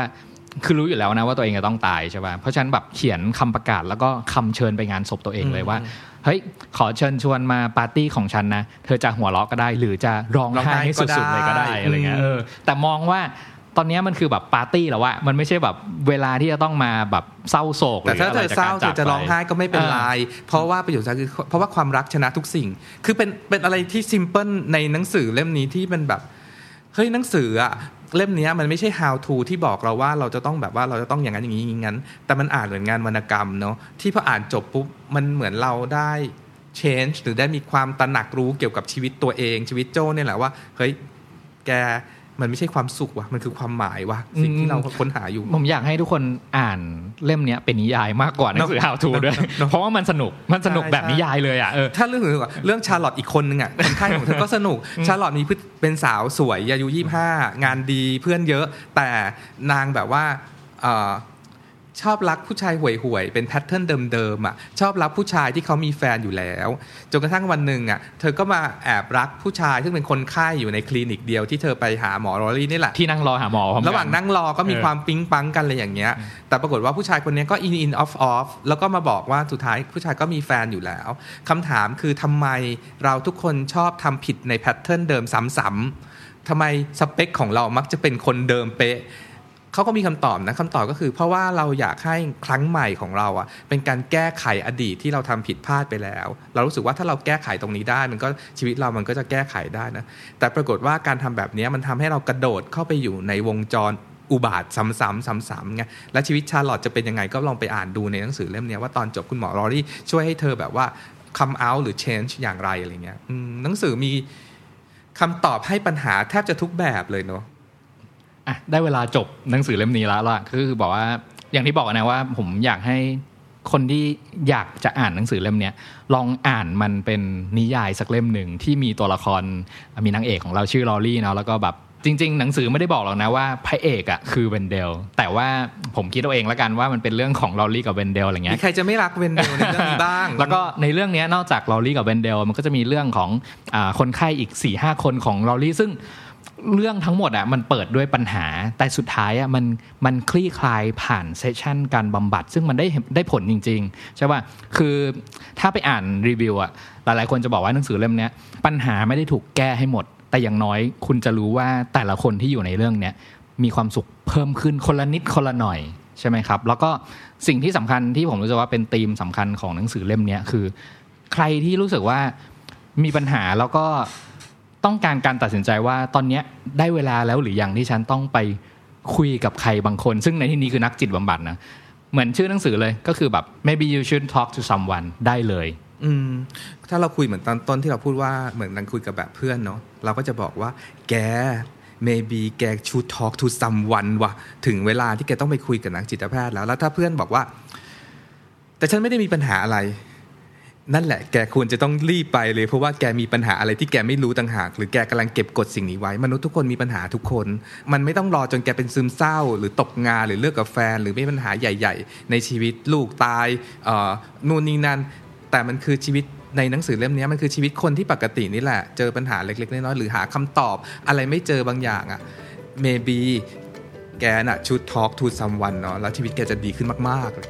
คือรู้อยู่แล้วนะว่าตัวเองจะต้องตายใช่ป่ะเพราะฉะนั้นแบบเขียนคำประกาศแล้วก็คำเชิญไปงานศพตัวเองเลยว่าเฮ้ยขอเชิญชวนมาปาร์ตี้ของฉันนะเธอจะหัวเราะก็ได้ หรือจะร้องร้องไห้ไห้ให้ก็สุดๆเลยก็ได้ได้อะไรเงี้ยอืมเออแต่มองว่าตอนเนี้ยมันคือแบบปาร์ตี้แล้วว่ามันไม่ใช่แบบเวลาที่จะต้องมาแบบเศร้าโศแต่ถ้าเธอเศร้าหรืออะไรเธอจะร้องไห้ก็ไม่เป็นไรอ่าเพราะว่าประโยชน์คือเพราะว่าความรักชนะทุกสิ่ง คือเป็นเป็นอะไรที่ซิมเพิลในหนังสือเล่มนี้ที่มันแบบเฮ้ยหนังสืออะ เล่มนี้มันไม่ใช่ how to ที่บอกเราว่าเราจะต้องแบบว่าเราจะต้องอย่างนั้นอย่างนี้อย่างนั้น แต่มันอ่านเหมือนงานวรรณกรรมเนาะที่พออ่านจบปุ๊บมันเหมือนเราได้ change หรือได้มีความตระหนักรู้เกี่ยวกับชีวิตตัวเองชีวิตโจ้เนี่ยแหละว่าเฮ้ยแก มันไม่ใช่ความสุขว่ะมันคือความหมายว่ะสิ่งที่เราค้นหาอยู่ ผมอยากให้ทุกคนอ่านเล่มเนี้ยเป็นนิยายมากกว่าหนังสือ how to ด้วยเนอะเพราะว่ามันสนุกมันสนุกใช่แบบใช่นิยายเลยอะเออถ้าเรื่องอื่นกว่าเรื่องชาร์ลอตอีกคนนึงอะคนไข้ของเธอก็สนุกชาร์ลอตมีพฤติเป็นสาวสวยอายุยี่ห้างานดีเพื่อนเยอะ แต่นางแบบว่าเอ่อ ชอบรักผู้ชายห่วยๆ เป็น pattern เดิมๆอะชอบรักผู้ชายที่เขามีแฟนอยู่แล้วจนกระทั่งวันหนึ่งอะเธอก็มาแอบรักผู้ชายซึ่งเป็นคนไข้อยู่ในคลินิกเดียวที่เธอไปหาหมอลอรี่นี่แหละที่นั่งรอหาหมอพร้อมกันระหว่างนั่งรอก็มีเออความปิ๊งปังกันอะไรอย่างเงี้ย แต่ปรากฏว่าผู้ชายคนนี้ก็ in in off off แล้วก็มาบอกว่าสุดท้ายผู้ชายก็มีแฟนอยู่แล้วคำถามคือทำไมเราทุกคนชอบทำผิดในแพทเทิร์นเดิมซ้ำๆทำไมสเปคของเรามักจะเป็นคนเดิมเป๊ะ เขาก็มีคำตอบนะคำตอบก็คือ เพราะว่าเราอยากให้ครั้งใหม่ของเราอะเป็นการแก้ไขอดีตที่เราทำผิดพลาดไปแล้ว เรารู้สึกว่าถ้าเราแก้ไขตรงนี้ได้ มันก็ชีวิตเรามันก็จะแก้ไขได้นะแต่ปรากฏว่าการทำแบบนี้มันทำให้เรากระโดดเข้าไปอยู่ในวงจรอุบาทซ้ำๆซ้ำๆไงและชีวิตชาร์ลอตจะเป็นยังไงก็ลองไปอ่านดูในหนังสือเล่มนี้ว่าตอนจบคุณหมอรอรี่ช่วยให้เธอแบบว่า come out หรือ change อย่างไรอะไรเงี้ยหนังสือมีคำตอบให้ปัญหาแทบจะทุกแบบเลยเนาะ อะได้เวลาจบหนังสือเล่มนี้แล้วล่ะก็คือบอกว่าอย่างที่บอกนะว่า ผมอยากให้คนที่อยากจะอ่านหนังสือเล่มเนี้ยลองอ่านมันเป็นนิยายสักเล่มหนึ่งที่มีตัวละครมีนางเอกของเราชื่อลอรี่เนาะแล้วก็แบบจริง ๆ หนังสือไม่ได้บอกหรอกนะว่าพระเอกอะคือเวนเดล แต่ว่าผมคิดเอาเองแล้วกันว่ามันเป็นเรื่องของลอรี่กับเวนเดลอะไรเงี้ย มีใครจะไม่รักเวนเดลในเรื่องนี้บ้าง แล้วก็ในเรื่องเนี้ยนอกจากลอรี่กับเวนเดลมันก็จะมีเรื่องของอาคนไข้อีกสี่ห้าคนของลอรี่ซึ่ง เรื่องทั้งหมดอะมันเปิดด้วยปัญหา แต่สุดท้ายอะมันมันคลี่คลายผ่าน session การบำบัด ซึ่งมันได้ได้ผลจริง ๆ ใช่ป่ะคือถ้าไปอ่านรีวิวอะหลายๆคนจะบอกว่าหนังสือเล่มเนี้ยปัญหาไม่ได้ถูกแก้ให้หมด แต่อย่างน้อยคุณจะรู้ว่าแต่ละคนที่อยู่ในเรื่องเนี้ยมีความสุขเพิ่มขึ้นคนละนิดคนละหน่อยใช่ไหมครับ แล้วก็สิ่งที่สำคัญที่ผมรู้สึกว่าเป็นธีมสำคัญของหนังสือเล่มเนี้ยคือ ใครที่รู้สึกว่ามีปัญหาแล้วก็ ต้องการการตัดสินใจว่าตอนนี้ได้เวลาแล้วหรือยังที่ฉันต้องไปคุยกับใครบางคน ซึ่งในที่นี้คือนักจิตบำบัดนะเหมือนชื่อหนังสือเลยก็คือแบบ maybe you should talk to someone ได้เลย อืม ถ้าเราคุยเหมือนตอนต้นที่เราพูดว่าเหมือนนังคุยกับแบบเพื่อนเนาะเราก็จะบอกว่า แก maybe แก should talk to someone ว่ะถึงเวลาที่แกต้องไปคุยกับนักจิตแพทย์แล้ว แล้วถ้าเพื่อนบอกว่า แต่ฉันไม่ได้มีปัญหาอะไร นั่นแหละแกควรจะต้องรีบไปเลย เพราะว่าแกมีปัญหาอะไรที่แกไม่รู้ต่างหาก หรือแกกำลังเก็บกดสิ่งนี้ไว้ มนุษย์ทุกคนมีปัญหาทุกคน มันไม่ต้องรอจนแกเป็นซึมเศร้า หรือตกงานหรือเลิกกับแฟน หรือมีปัญหาใหญ่ ๆ ในชีวิตลูกตายนู่นนี่นั่น แต่มันคือชีวิตในหนังสือเล่มนี้มันคือชีวิตคนที่ปกตินี่แหละ เจอปัญหาเล็กๆน้อยๆหรือหาคำตอบ อะไรไม่เจอบางอย่างอะ maybe แกน่ะชุด talk to someone เนาะแล้วชีวิตแกจะดีขึ้นมากๆเลย